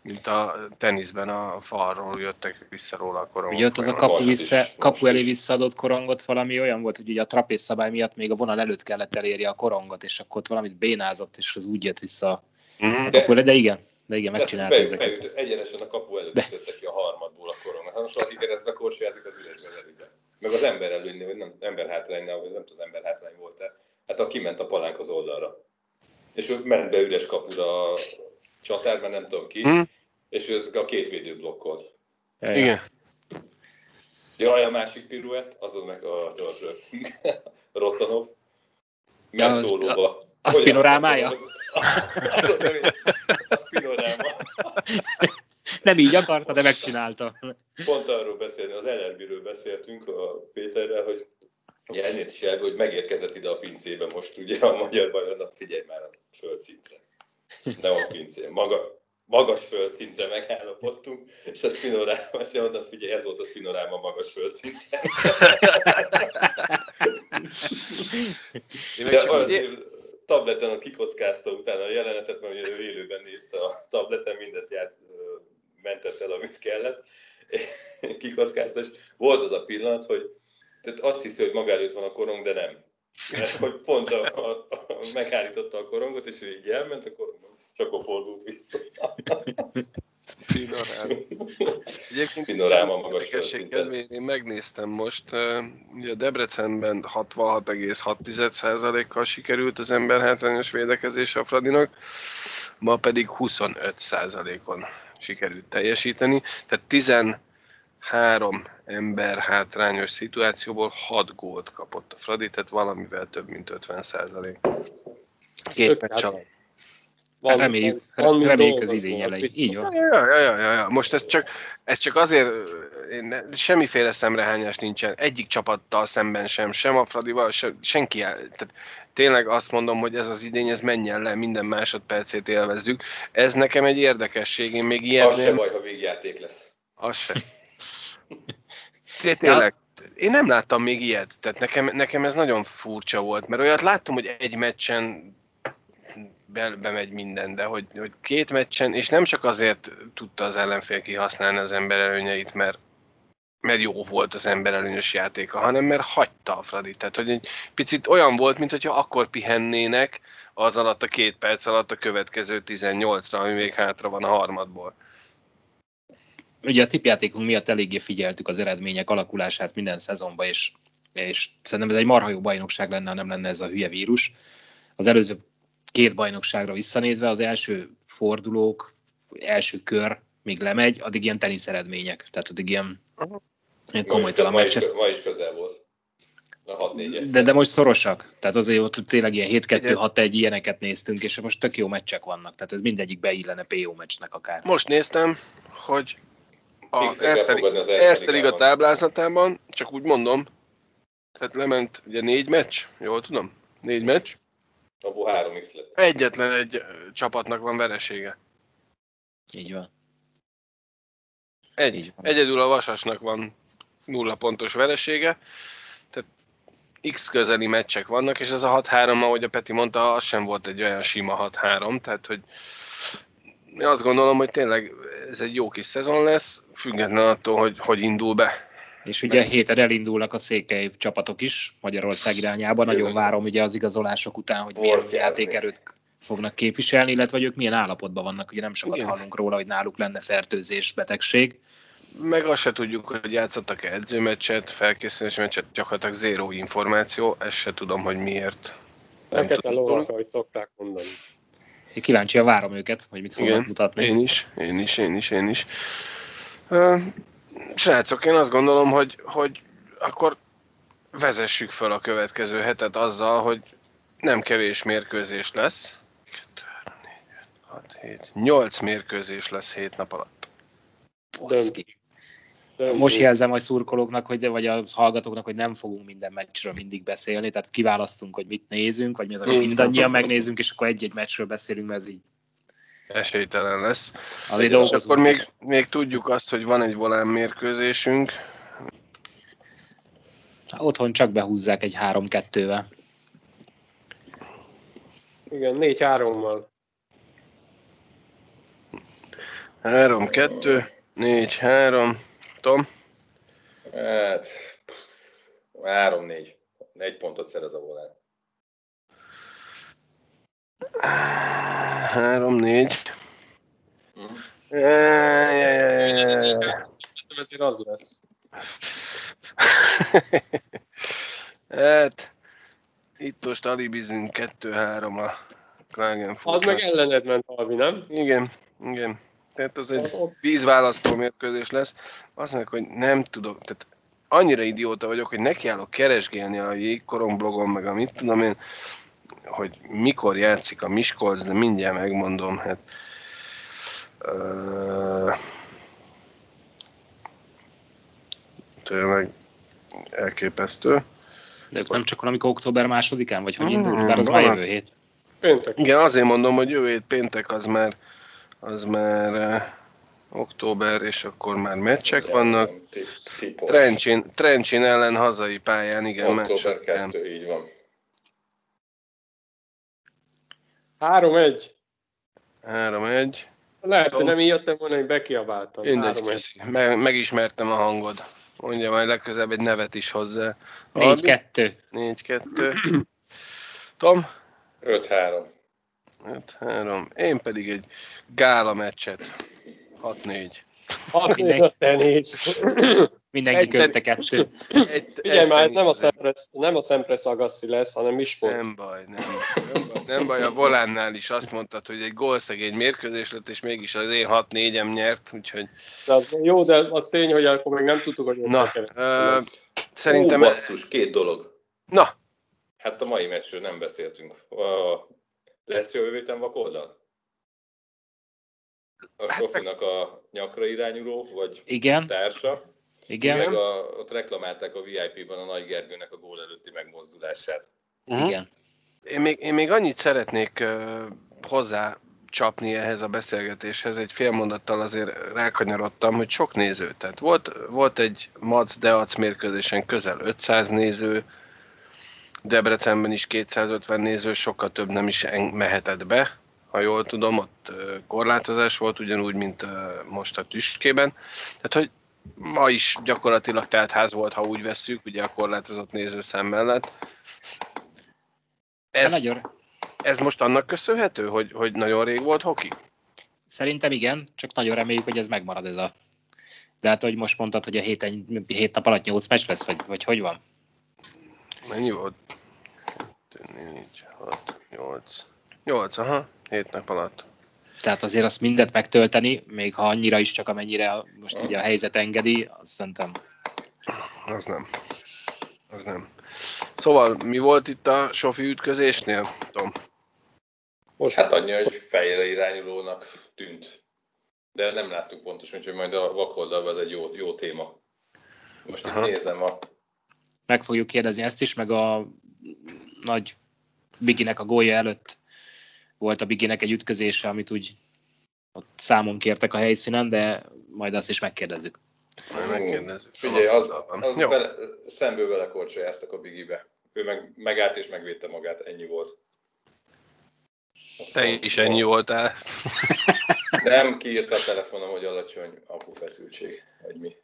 mint a teniszben a falról jöttek vissza róla a korongok. Ugye ott az a kapu, is, vissza, kapu elé is. visszaadott korongot valami olyan volt, hogy ugye a trapéz szabály miatt még a vonal előtt kellett elérje a korongot, és akkor ott valamit bénázott, és az úgy jött vissza a Mhm. De- de igen, de igen, megcsinálta be- ezeket. beütött, egyenesen a kapu előtt ütötte ki a harmadból a korongot. Hát most valaki keresztbe korcsolyázik, az üresbe. Meg az ember előnynél, vagy nem, ember hátránynál, vagy nem tudom, az ember hátrány volt-e, hát a kiment a palánk az oldalra. És ő ment be üres kapura a csatár, mert nem tudom ki, Mhm. és ő a két védő blokkolt. Ja. Igen. Jaj, a másik piruett, azon meg a ott rögtünk. Rocanov. Az- szólóba. a Hogyan spinorámája? Azon nem én. A spinoráma. Nem így akarta, de megcsinálta. Pont arról beszélni, az LRB-ről beszéltünk a Péterrel, hogy ugye ennél is el, hogy megérkezett ide a pincébe most ugye a magyar bajnoknak, figyelj már a földszintre. Nem a pincé, maga, magas földszintre megállapodtunk, és a Spinoráma sem mondta, figyelj, ez volt a Spinoráma magas földszintre. Én meg De csak az, úgy- tableten a kikockázta utána a jelenetet, mert ugye ő élőben nézte a tableten, mindent járt, ö, mentett el, amit kellett, kikockázta, és volt az a pillanat, hogy tehát azt hiszi, hogy maga előtt van a korong, de nem. Mert hogy pont a, a, a, megállította a korongot, és ő így elment a korongban, és akkor fordult vissza. Spinoráma. Egyébként Spinoráma magas én megnéztem most, ugye a Debrecenben 66,6%-kal sikerült az ember hátrányos védekezés a Fradinak, ma pedig 25%-on sikerült teljesíteni, tehát 13 ember hátrányos szituációból 6 gólt kapott a Fradi, tehát valamivel több mint 50%. Két Tök meccs át- alatt. Van, reméljük, van reméljük az elején. biztos. Így van. Ja, ja, ja, ja, ja. Most ez csak, ez csak azért, én ne- semmiféle szemrehányás nincsen, egyik csapattal szemben sem, sem a Fradival, sem, senki, el- tehát tényleg azt mondom, hogy ez az idény, ez menjen le, minden másodpercét élvezzük. Ez nekem egy érdekesség, én még ilyet Az se nem, baj, ha végjáték lesz. az se. Té- Tényleg, én nem láttam még ilyet, tehát nekem, nekem ez nagyon furcsa volt, mert olyat láttam, hogy egy meccsen be, bemegy minden, de hogy, hogy két meccsen, és nem csak azért tudta az ellenfél kihasználni az ember előnyeit, mert, mert jó volt az ember előnyös játéka, hanem mert hagyta a Fradi. Tehát, hogy egy picit olyan volt, mint hogyha akkor pihennének az alatt a két perc alatt a következő 18-ra, ami még hátra van a harmadból. Ugye a tipjátékunk miatt eléggé figyeltük az eredmények alakulását minden szezonban, és, és szerintem ez egy marha jó bajnokság lenne, ha nem lenne ez a hülye vírus. Az előző két bajnokságra visszanézve az első fordulók, első kör még lemegy, addig ilyen tenisz eredmények, tehát addig ilyen, ilyen komolytalan ma, is, ma is közel volt. A 6-4-es. De, de most szorosak, tehát azért ott tényleg ilyen 7-2-6-1 ilyeneket néztünk, és most tök jó meccsek vannak, tehát ez mindegyik beillene PO meccsnek akár. Most néztem, hogy kell Erste táblázatában, csak úgy mondom, tehát lement ugye négy meccs, jól tudom? Négy meccs. Abból 3x lett. Egyetlen egy csapatnak van veresége. Így van. Egy. Így van. Egyedül a Vasasnak van nulla pontos veresége, tehát X közeli meccsek vannak, és ez a 6-3, ahogy a Peti mondta, az sem volt egy olyan sima 6-3, tehát hogy Én azt gondolom, hogy tényleg ez egy jó kis szezon lesz, függetlenül attól, hogy hogy indul be. És ugye héten elindulnak a székely csapatok is Magyarország irányába. Nagyon Bizony. várom ugye az igazolások után, hogy milyen Ortyázni. játékerőt fognak képviselni, illetve hogy ők milyen állapotban vannak. Ugye nem sokat Igen. hallunk róla, hogy náluk lenne fertőzés, betegség. Meg azt se tudjuk, hogy játszottak-e edzőmeccset, felkészülési meccset, gyakorlatilag zéró információ, ezt se tudom, hogy miért. Nem Fekete lovak, ahogy szokták mondani. Én kíváncsian várom őket, hogy mit fognak Igen, mutatni. Én is, én is, én is, én is. Ö, Srácok, én azt gondolom, hogy, hogy akkor vezessük fel a következő hetet azzal, hogy nem kevés mérkőzés lesz. 2, 3, 4, 5, 6, 7, 8 mérkőzés lesz 7 nap alatt. Baszki. Most jelzem a szurkolóknak, hogy, vagy a hallgatóknak, hogy nem fogunk minden meccsről mindig beszélni, tehát kiválasztunk, hogy mit nézünk, vagy mi az, amit mindannyian megnézünk, és akkor egy-egy meccsről beszélünk, mert ez így Esélytelen lesz. azért És akkor még, még tudjuk azt, hogy van egy volán mérkőzésünk. Hát Otthon csak behúzzák egy 3-2-vel. Igen, négy hárommal. 3, 2, 4, 3. Tom, Hát, három-négy. Egy pontot szerez a volán. 3, 4. Mhm. Ezért az lesz. hát, itt most alibizünk 2-3 a Klagenfurt. Az meg ellened ment, Alvi, nem? Igen, igen. Tehát az egy vízválasztó mérkőzés lesz. Azt mondjuk, hogy nem tudok, tehát annyira idióta vagyok, hogy nekiállok keresgélni a jégkorong blogon, meg a mit tudom én, hogy mikor játszik a Miskolc, de mindjárt megmondom, hát ö, tényleg elképesztő. De ők nem csak valamikor október másodikán, vagy hogy Mm, indul, mert az már jövő hét. péntek. Igen, azért mondom, hogy jövő hét péntek az már, az már uh, október, és akkor már meccsek vannak. Trencsin, Trencsin ellen hazai pályán, igen, Október meccsek. igen. 2, így van. Három egy. 3-1. Lehet, hogy nem így jöttem volna, hogy bekiabáltam. Mindegy, köszi. Me- megismertem a hangod. Mondja majd legközelebb egy nevet is hozzá. Albi? 4-2. 4-2. Tom? 5-3. 5-3. Én pedig egy gála meccset. 6-4. Hat Mindegy. négy, azt elnéz. Mindenki Egy- közte kettő. Egy, Figyelj egy már, tenis nem a azért. Szempres, nem a Szempres Agassi lesz, hanem Miskolc. Nem baj, nem. Nem baj, a Volánnál is azt mondtad, hogy egy gólszegény mérkőzés lett, és mégis az én 6-4-em nyert, úgyhogy... De az, jó, de az tény, hogy akkor még nem tudtuk, hogy Na, ö, szerintem... Ó, basszus, két dolog. Na, Hát a mai meccsről nem beszéltünk. A, lesz jövő héten vakoldal? A Sofinak a nyakra irányuló, vagy Igen, társa. igen, Meg a, ott reklamálták a VIP-ban a Nagy Gergőnek a gól előtti megmozdulását. igen. Én még, én még annyit szeretnék hozzá csapni ehhez a beszélgetéshez, egy fél mondattal azért rákanyarodtam, hogy sok néző. Tehát volt, volt egy Mac Deac mérkőzésen közel 500 néző, Debrecenben is 250 néző, sokkal több nem is mehetett be, ha jól tudom, ott korlátozás volt, ugyanúgy, mint most a tüskében. Tehát, hogy ma is gyakorlatilag teltház volt, ha úgy vesszük, ugye a korlátozott nézőszám mellett. Ez... Ez, Nagyon, ez most annak köszönhető, hogy, hogy nagyon rég volt hoki? szerintem igen, csak nagyon reméljük, hogy ez megmarad ez a... De hát, hogy most mondtad, hogy a héten, hét nap alatt 8 meccs lesz, vagy, vagy hogy van? Mennyi volt? 2, 4, 6, 8. 8, aha, 7 nap alatt. Tehát azért azt mindent megtölteni, még ha annyira is csak amennyire most ugye a helyzet engedi, azt szerintem Az nem. Az nem. Szóval mi volt itt a Sofi ütközésnél, Tom? Most Hát annyi, hogy fejre irányulónak tűnt. De nem láttuk pontosan, hogy majd a vakoldalban ez egy jó, jó téma. Most itt Aha. nézem a meg fogjuk kérdezni ezt is, meg a nagy Biginek a gólja előtt volt a Biginek egy ütközése, amit úgy ott számon kértek a helyszínen, de majd azt is megkérdezzük. Majd megkérdezzük. Figyelj, az, az Jó. bele, szemből belekorcsolyáztak a Bigibe. Ő meg, megállt és megvédte magát, ennyi volt. Azt Te mondom, is ennyi voltál. Nem kiírta a telefonom, hogy alacsony akufeszültség, vagy mi.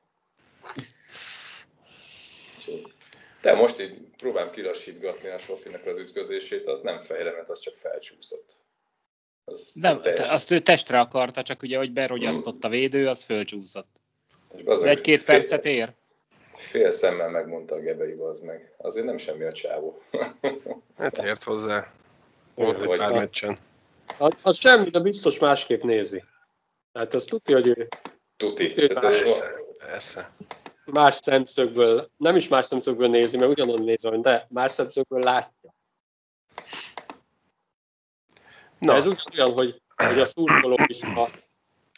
De most így próbálom kilassítgatni a Sofinak az ütközését, az nem fejre, mert az csak felcsúszott. Az Nem, teljesen- te- azt ő testre akarta, csak ugye, hogy berogyasztott a védő, az fölcsúszott. Egy-két fél- percet ér. Fél szemmel megmondta a gebei, az meg. Azért nem semmi a csávó. Hát ért hozzá. Volt egy pár meccsen. Az, az semmi, de biztos másképp nézi. Tehát azt tudja, hogy ő Tuti. Tuti. Persze. más szemszögből, nem is más szemszögből nézi, mert ugyanott nézem, de más szemszögből látja. Na, Ez ugyanolyan, hogy, hogy a szurkolók is, a,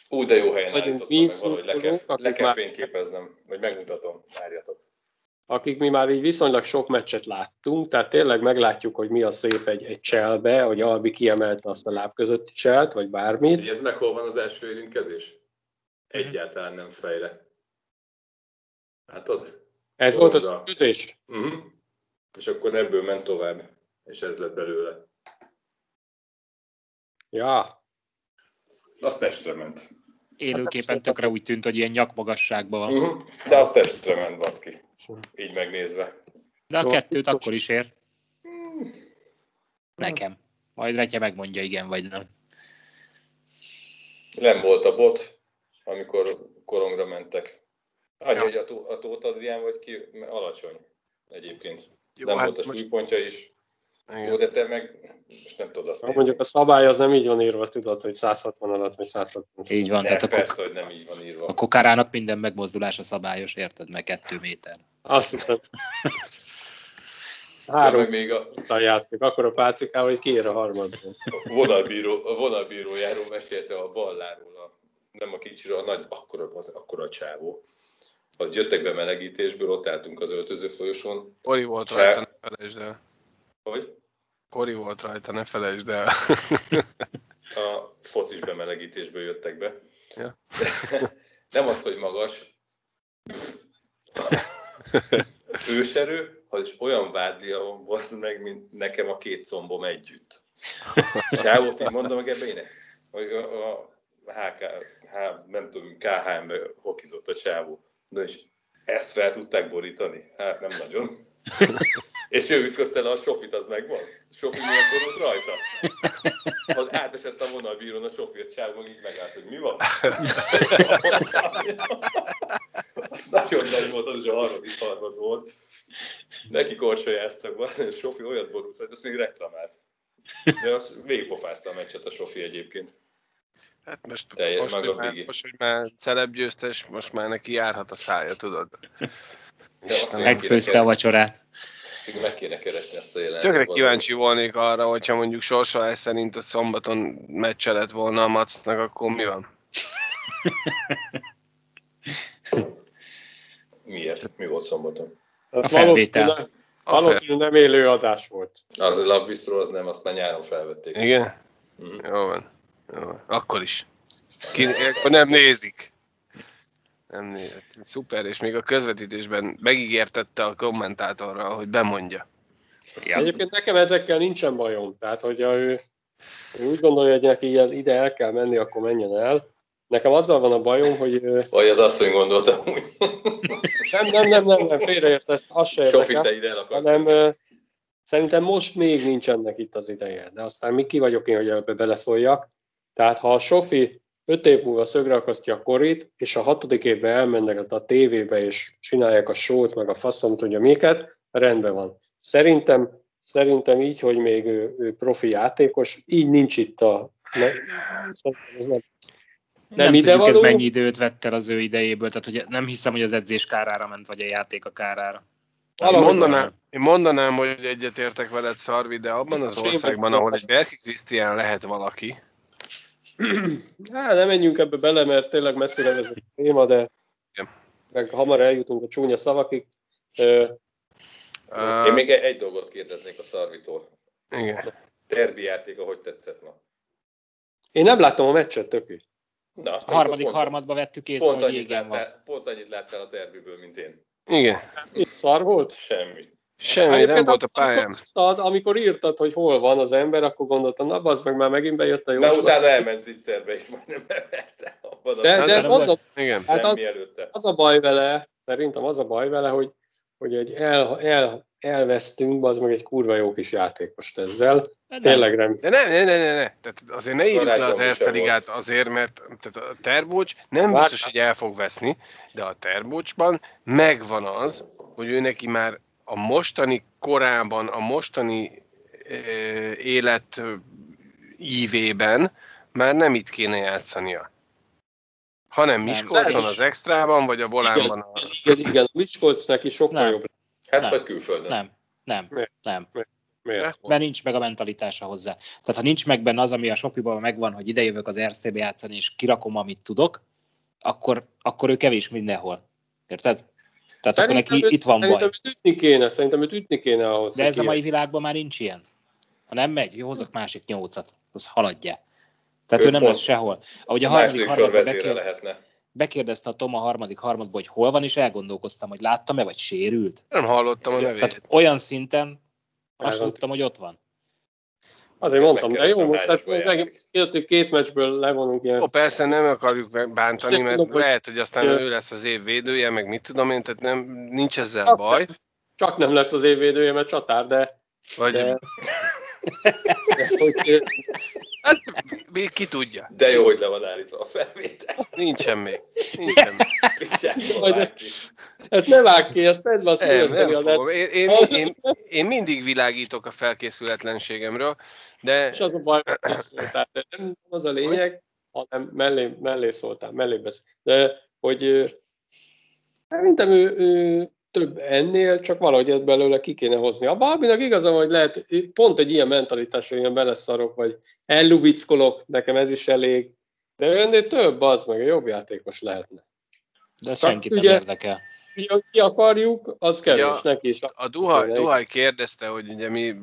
Ú, de jó helyen Vagyunk állítottam mi meg valahogy, le kell, le kell már- fényképeznem, vagy megmutatom, várjatok. akik mi már így viszonylag sok meccset láttunk, tehát tényleg meglátjuk, hogy mi a szép egy, egy cselbe, hogy Albi kiemelte azt a láb közötti cselt, vagy bármit. Ez meg hol van az első érintkezés? Egyáltalán nem fejre. Látod? Ez volt az Oda. ütközés? Uh-huh. És akkor ebből ment tovább, és ez lett belőle. Ja, Az testre ment. Élőképen tökre úgy tűnt, hogy ilyen nyakmagasságban van. Uh-huh. De az testre ment, baszki. Így megnézve. De a Szóval kettőt akkor is ér. Nekem. Majd Retje megmondja igen vagy nem. Nem volt a bot, amikor korongra mentek. Annyi, Ja. hogy a, Tó- a Tóth Adrián vagy ki, alacsony egyébként. jó, nem hát volt a most, súlypontja is. Igen. Jó, de te meg most nem tudod azt Ha mondjuk a szabály az nem így van írva, tudod, hogy 160 alatt, vagy 160. Így van, De tehát a, persze, kok- hogy nem így van írva. a kokárának minden megmozdulása szabályos, érted? Meg kettő méter. Azt hiszem. Három még a játszik, akkor a pácikával, hogy kiér a harmadban. vonalbíró, a vonalbírójáról mesélte a balláról, a, nem a kicsiről, a nagy, akkora, az, akkora a csávó. Hogy jöttek be melegítésből, ott álltunk az öltöző folyosón, Kori volt Se- rajta, ne felejtsd el. Hogy Kori volt rajta, ne felejtsd el. a focis bemelegítésből jöttek be. Ja. Nem az, hogy magas. Őserő, az olyan vádlia van, bazd meg, mint nekem a két combom együtt. Sávot így mondom a gebének, hogy a, a HK, H, nem tudom, KHM-be hokizott a sávó. Na és ezt fel tudták borítani? Hát nem nagyon. És ő ütközte le a sofit, az megvan? A sofi miért borult rajta? Az átesett a vonalbírón a sofi, a meg így megállt, hogy mi van? az nagyon nagy volt, az is a harmadik harmad volt. Neki korcsolyáztak, van, a Sofi olyat borult, hogy azt még reklamált. De azt végigpofázta a meccset a Sofi egyébként. Hát most, Teljes most, hogy már, most, hogy már celeb győztes, most már neki járhat a szája, tudod? Megfőzte a vacsorát. Még meg kéne keresni azt a jelenetet. Tökre kíváncsi volnék arra, hogyha mondjuk sorsolás szerint a szombaton meccse lett volna a Macnak, akkor mi van? Miért? Mi volt szombaton? Hát felvétel. valószínűleg, nem élő adás volt. Az a az nem, azt már nyáron felvették. Igen? Mhm. Jó van. Jó van. Akkor is. Ki, akkor nem nézik. Nem nézik. Szuper, és még a közvetítésben megígértette a kommentátorra, hogy bemondja. Ja. Egyébként nekem ezekkel nincsen bajom. Tehát, hogyha ő, ő úgy gondolja, hogy neki ilyen- ide el kell menni, akkor menjen el. Nekem azzal van a bajom, hogy Vagy az asszony gondolta, nem, nem, nem, nem, nem félreértesz, az se Sofi, érdekel, te ide el akarsz. hanem szerintem most még nincsenek itt az ideje. De aztán mi ki vagyok én, hogy ebbe beleszóljak. Tehát ha a Sofi öt év múlva szögre akasztja a korit, és a hatodik évben elmennek a tévébe, és csinálják a sót, meg a faszom tudja miket, rendben van. Szerintem, szerintem így, hogy még ő, ő profi játékos, így nincs itt a... Ne, ez nem, Nem, nem ide tudjuk, ez való? mennyi időt vett el az ő idejéből, tehát hogy nem hiszem, hogy az edzés kárára ment, vagy a játék a kárára. Én mondanám, én mondanám, hogy egyetértek veled, Szarvi, de abban az országban, ahol egy Berki Krisztián lehet valaki, Hát nem menjünk ebbe bele, mert tényleg messzire vezet a téma, de Igen. meg hamar eljutunk a csúnya szavakig. Uh, Én még egy dolgot kérdeznék a Szarvitól. igen. Derbi játéka hogy tetszett ma? Én nem láttam a meccset, tökű. Na, azt A harmadik pont, harmadba vettük észre, pont hogy annyit, igen van. láttál, pont annyit láttál a derbiből, mint én. Igen. Itt szar volt? Semmi. Semmi, nem Egyébként volt a pályán. írtad, amikor írtad, hogy hol van az ember, akkor gondoltam, na az meg már megint bejött a De jóslat. utána elment zicserbe, és majdnem a De, de nem mondom, Igen. hát az, előtte. az a baj vele, szerintem az a baj vele, hogy, hogy egy el, el, elvesztünk, az meg egy kurva jó kis játékost ezzel. Nem. Tényleg nem. De ne, ne, ne, ne, ne. Tehát azért ne írjuk le az Erste ligát azért, mert tehát a Terbocs nem biztos, hogy el fog veszni, de a Terbocsban megvan az, hogy ő neki már a mostani korában, a mostani ö, élet ívében már nem itt kéne játszania. Hanem Nem. Miskolcon Nem. az extrában, vagy a volánban a... Igen, igen, a Miskolc neki sokkal Nem. jobb. Hát Nem. vagy külföldön. Nem, nem, Miért? nem. Miért? Mert nincs meg a mentalitása hozzá. Tehát ha nincs meg benne az, ami a Sopiban megvan, hogy idejövök az RSZ-be játszani, és kirakom, amit tudok, akkor, akkor ő kevés mindenhol. Érted? Tehát akkor neki őt- itt van szerintem baj. őt ütni kéne, szerintem őt ütni kéne ahhoz. De ez a mai világban már nincs ilyen. Ha nem megy, jó, hozok másik nyolcat. Az haladja. Tehát Ő ő nem lesz sehol. Ahogy a A harmadik harmadban vezére bekér, lehetne. bekérdezte a Tom a harmadik harmadban, hogy hol van, és elgondolkoztam, hogy láttam-e, vagy sérült. Nem hallottam a nevét. Tehát olyan szinten azt tudtam, hogy ott van. Azért mondtam, de jó, most ezt meg hogy két meccsből levonunk ilyen. Ó, persze nem akarjuk bántani, mert hogy- lehet, hogy aztán ő lesz az év védője, meg mit tudom én, tehát nem, nincs ezzel Csak- baj. Csak nem lesz az évvédője, mert csatár, de, Vagy de, de hogy, hát, még ki tudja. De jó, hogy le van állítva a felvétel. Nincsen még. Nincsen még. Majd vágj ezt- ezt ne vág ki, ezt tedd be a Nem, nem fogom. Én, én, én, én, mindig világítok a felkészületlenségemről, de És az a baj, hogy szóltál, de nem az a lényeg, hanem mellé, mellé szóltál, mellé beszél. De hogy szerintem ő, ő több ennél, csak valahogy ezt belőle ki kéne hozni. A Bábinak igaza van, hogy lehet, pont egy ilyen mentalitás, hogy ilyen beleszarok, vagy ellubickolok, nekem ez is elég. De ő ennél több, az meg, jobb játékos lehetne. De ez senkit nem ugye- érdekel. Mi, ki akarjuk, az kevés, Ja. neki is. a Duhaj. Duhaj kérdezte, hogy ugye mi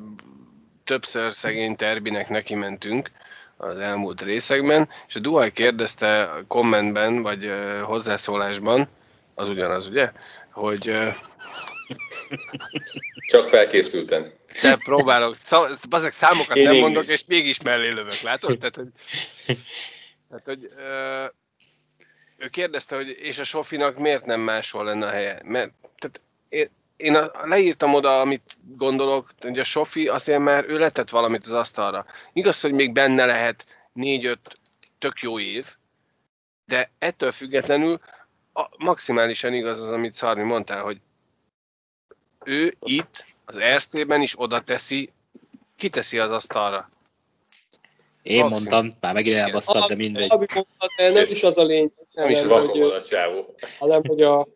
többször szegény Terbinek neki mentünk az elmúlt részekben, és a Duhaj kérdezte a kommentben, vagy hozzászólásban, az ugyanaz, ugye, hogy Csak felkészülten. de próbálok, szá, bazeg számokat Én nem mégis. mondok, és mégis mellé lövök, látod? Tehát, hogy, tehát, hogy ö, ő kérdezte, hogy és a Sofinak miért nem máshol lenne a helye? Mert tehát én, én a, leírtam oda, amit gondolok, hogy a Sofi azért már ő letett valamit az asztalra. Igaz, hogy még benne lehet négy-öt tök jó év, de ettől függetlenül a, maximálisan igaz az, amit Szarmi mondtál, hogy ő itt az Erztében is oda teszi, kiteszi az asztalra. Én Maximum. mondtam, már megint elbasztad, de mindegy. Abi mondta, de nem is az a lényeg, Nem is hanem, az a- hogy, a csávó. hanem hogy a,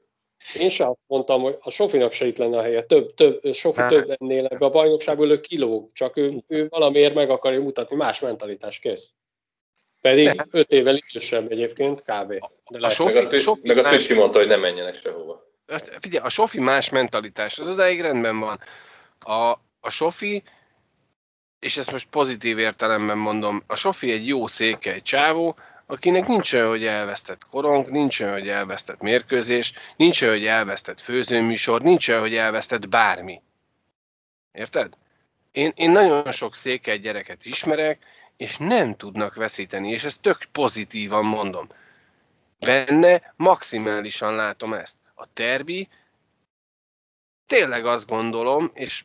én sem azt mondtam, hogy a Sofinak se itt lenne a helye. Több, több, Sofi Hát. több ennél ebbe a bajnokságból ő kilóg, csak ő, ő valamiért meg akarja mutatni, más mentalitás kész. Pedig De. öt évvel idősebb egyébként, kb. De A Sofi, Meg a, Sofi meg a más- mondta, hogy ne menjenek sehova. Hát Figyelj, a Sofi más mentalitás, az odáig rendben van. A, a Sofi, és ezt most pozitív értelemben mondom, a Sofi egy jó széke, egy csávó, akinek nincs olyan, hogy elvesztett korong, nincs olyan, hogy elvesztett mérkőzés, nincs olyan, hogy elvesztett főzőműsor, nincs olyan, hogy elvesztett bármi. Érted? Én, én nagyon sok székely gyereket ismerek, és nem tudnak veszíteni, és ezt tök pozitívan mondom. Benne maximálisan látom ezt. A terbi, tényleg azt gondolom, és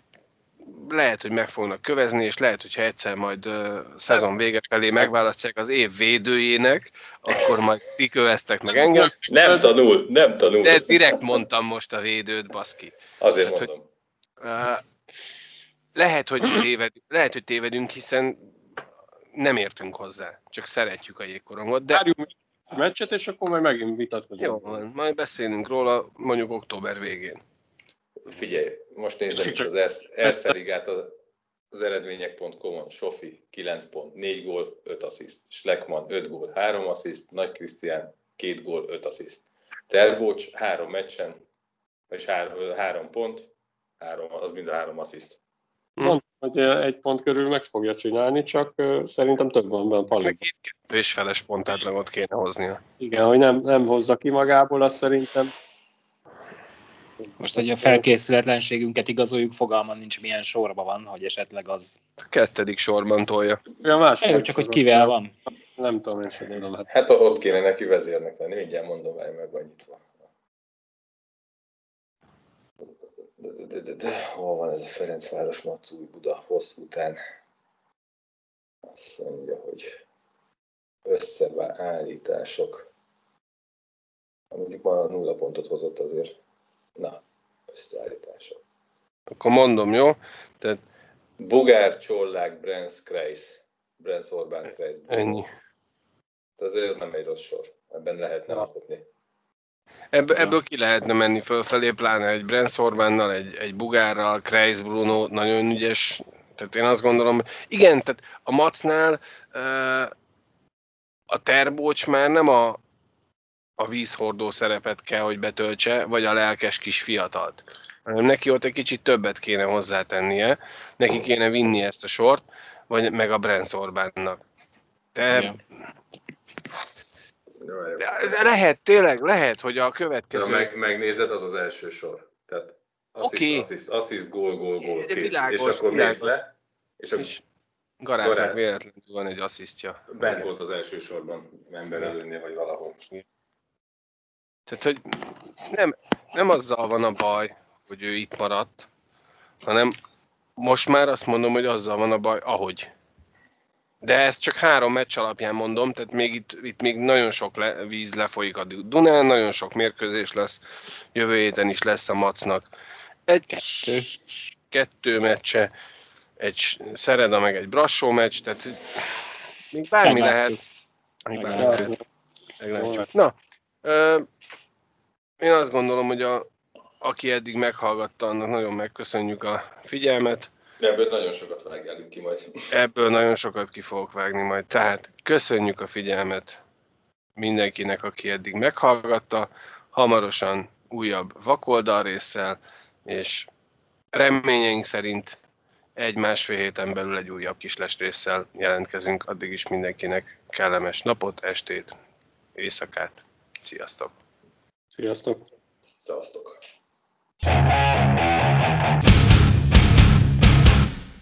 lehet, hogy meg fognak kövezni, és lehet, hogyha egyszer majd uh, szezon vége felé megválasztják az év védőjének, akkor majd ti köveztek meg engem. Nem tanul, nem tanul. De direkt mondtam most a védőt, baszki. Azért Hát, hogy- mondom. Uh, lehet, hogy tévedünk, lehet, hogy tévedünk, hiszen nem értünk hozzá, csak szeretjük a jégkorongot, de Várjunk a meccset, és akkor majd megint vitatkozunk. jó van, majd beszélünk róla mondjuk október végén. Figyelj, most itt Csak- az Erste Ligát az, az eredmények.com-on. Sofi 9 pont, 4 gól, 5 assziszt. Schleckmann 5 gól, 3 assziszt. Nagy Krisztián 2 gól, 5 assziszt. Terbocs 3 meccsen, és 3 pont, három, az mind a 3 assziszt. Mondtam, hogy egy pont körül meg fogja csinálni, csak szerintem több van benne Pali. Kettő és feles pontátlagot kéne hoznia. Igen, hogy nem, nem hozza ki magából, azt szerintem Most, hogy a felkészületlenségünket igazoljuk, fogalma nincs milyen sorban van, hogy esetleg az... A kettedik sorban tolja. Ja, más Jó, csak hogy kivel van. Nem tudom, én sem tudom. Hát. Ott kéne neki vezérnek lenni, mindjárt mondom, várj meg annyit van. De, de, de, de, de, hol van ez a Ferencváros Macúj Buda hosszú után? Azt mondja, hogy összeállítások. Mondjuk ma nulla pontot hozott azért. Na, összeállítások. Akkor mondom, jó? Tehát Bugár, Csollák, Brenz, Kreis. Brenz, Orbán, Kreis. ennyi. Azért ez nem egy rossz sor. Ebben lehetne alkotni. Ebből, ebből ki lehetne menni fölfelé, pláne egy Brent Orbánnal, egy, egy Bugárral, Kreis Bruno, nagyon ügyes. Tehát én azt gondolom, igen, tehát a Macnál a Terbócs már nem a, a vízhordó szerepet kell, hogy betöltse, vagy a lelkes kis fiatalt. Hanem neki ott egy kicsit többet kéne hozzátennie, neki kéne vinni ezt a sort, vagy meg a Brent Orbánnak. De, Igen. Jó, de, de lehet, tényleg lehet, hogy a következő... meg, megnézed, az az első sor. Tehát assziszt, Oké. assziszt, assziszt, gól, gól, gól, De kész. világos, és akkor mész le, és akkor És Garázs. véletlenül van egy asszisztja. bent volt az első sorban, ember előnél, vagy valahol. Tehát, hogy nem, nem azzal van a baj, hogy ő itt maradt, hanem most már azt mondom, hogy azzal van a baj, ahogy. De ezt csak három meccs alapján mondom, tehát még itt, itt még nagyon sok le, víz lefolyik a Dunán, nagyon sok mérkőzés lesz, jövő héten is lesz a Macnak. Egy Kettő. kettő meccse, egy Szereda meg egy Brassó meccs, tehát még bármi Meglátjuk. lehet. Még bármi lehet. Meglátjuk. Na, ö, én azt gondolom, hogy a, aki eddig meghallgatta, annak nagyon megköszönjük a figyelmet. Ebből nagyon sokat vágálunk ki majd. Ebből nagyon sokat ki fogok vágni majd. Tehát köszönjük a figyelmet mindenkinek, aki eddig meghallgatta. Hamarosan újabb vakoldal résszel, és reményeink szerint egy-másfél héten belül egy újabb kis résszel jelentkezünk. Addig is mindenkinek kellemes napot, estét, éjszakát. Sziasztok! Sziasztok! Szevasztok! Thank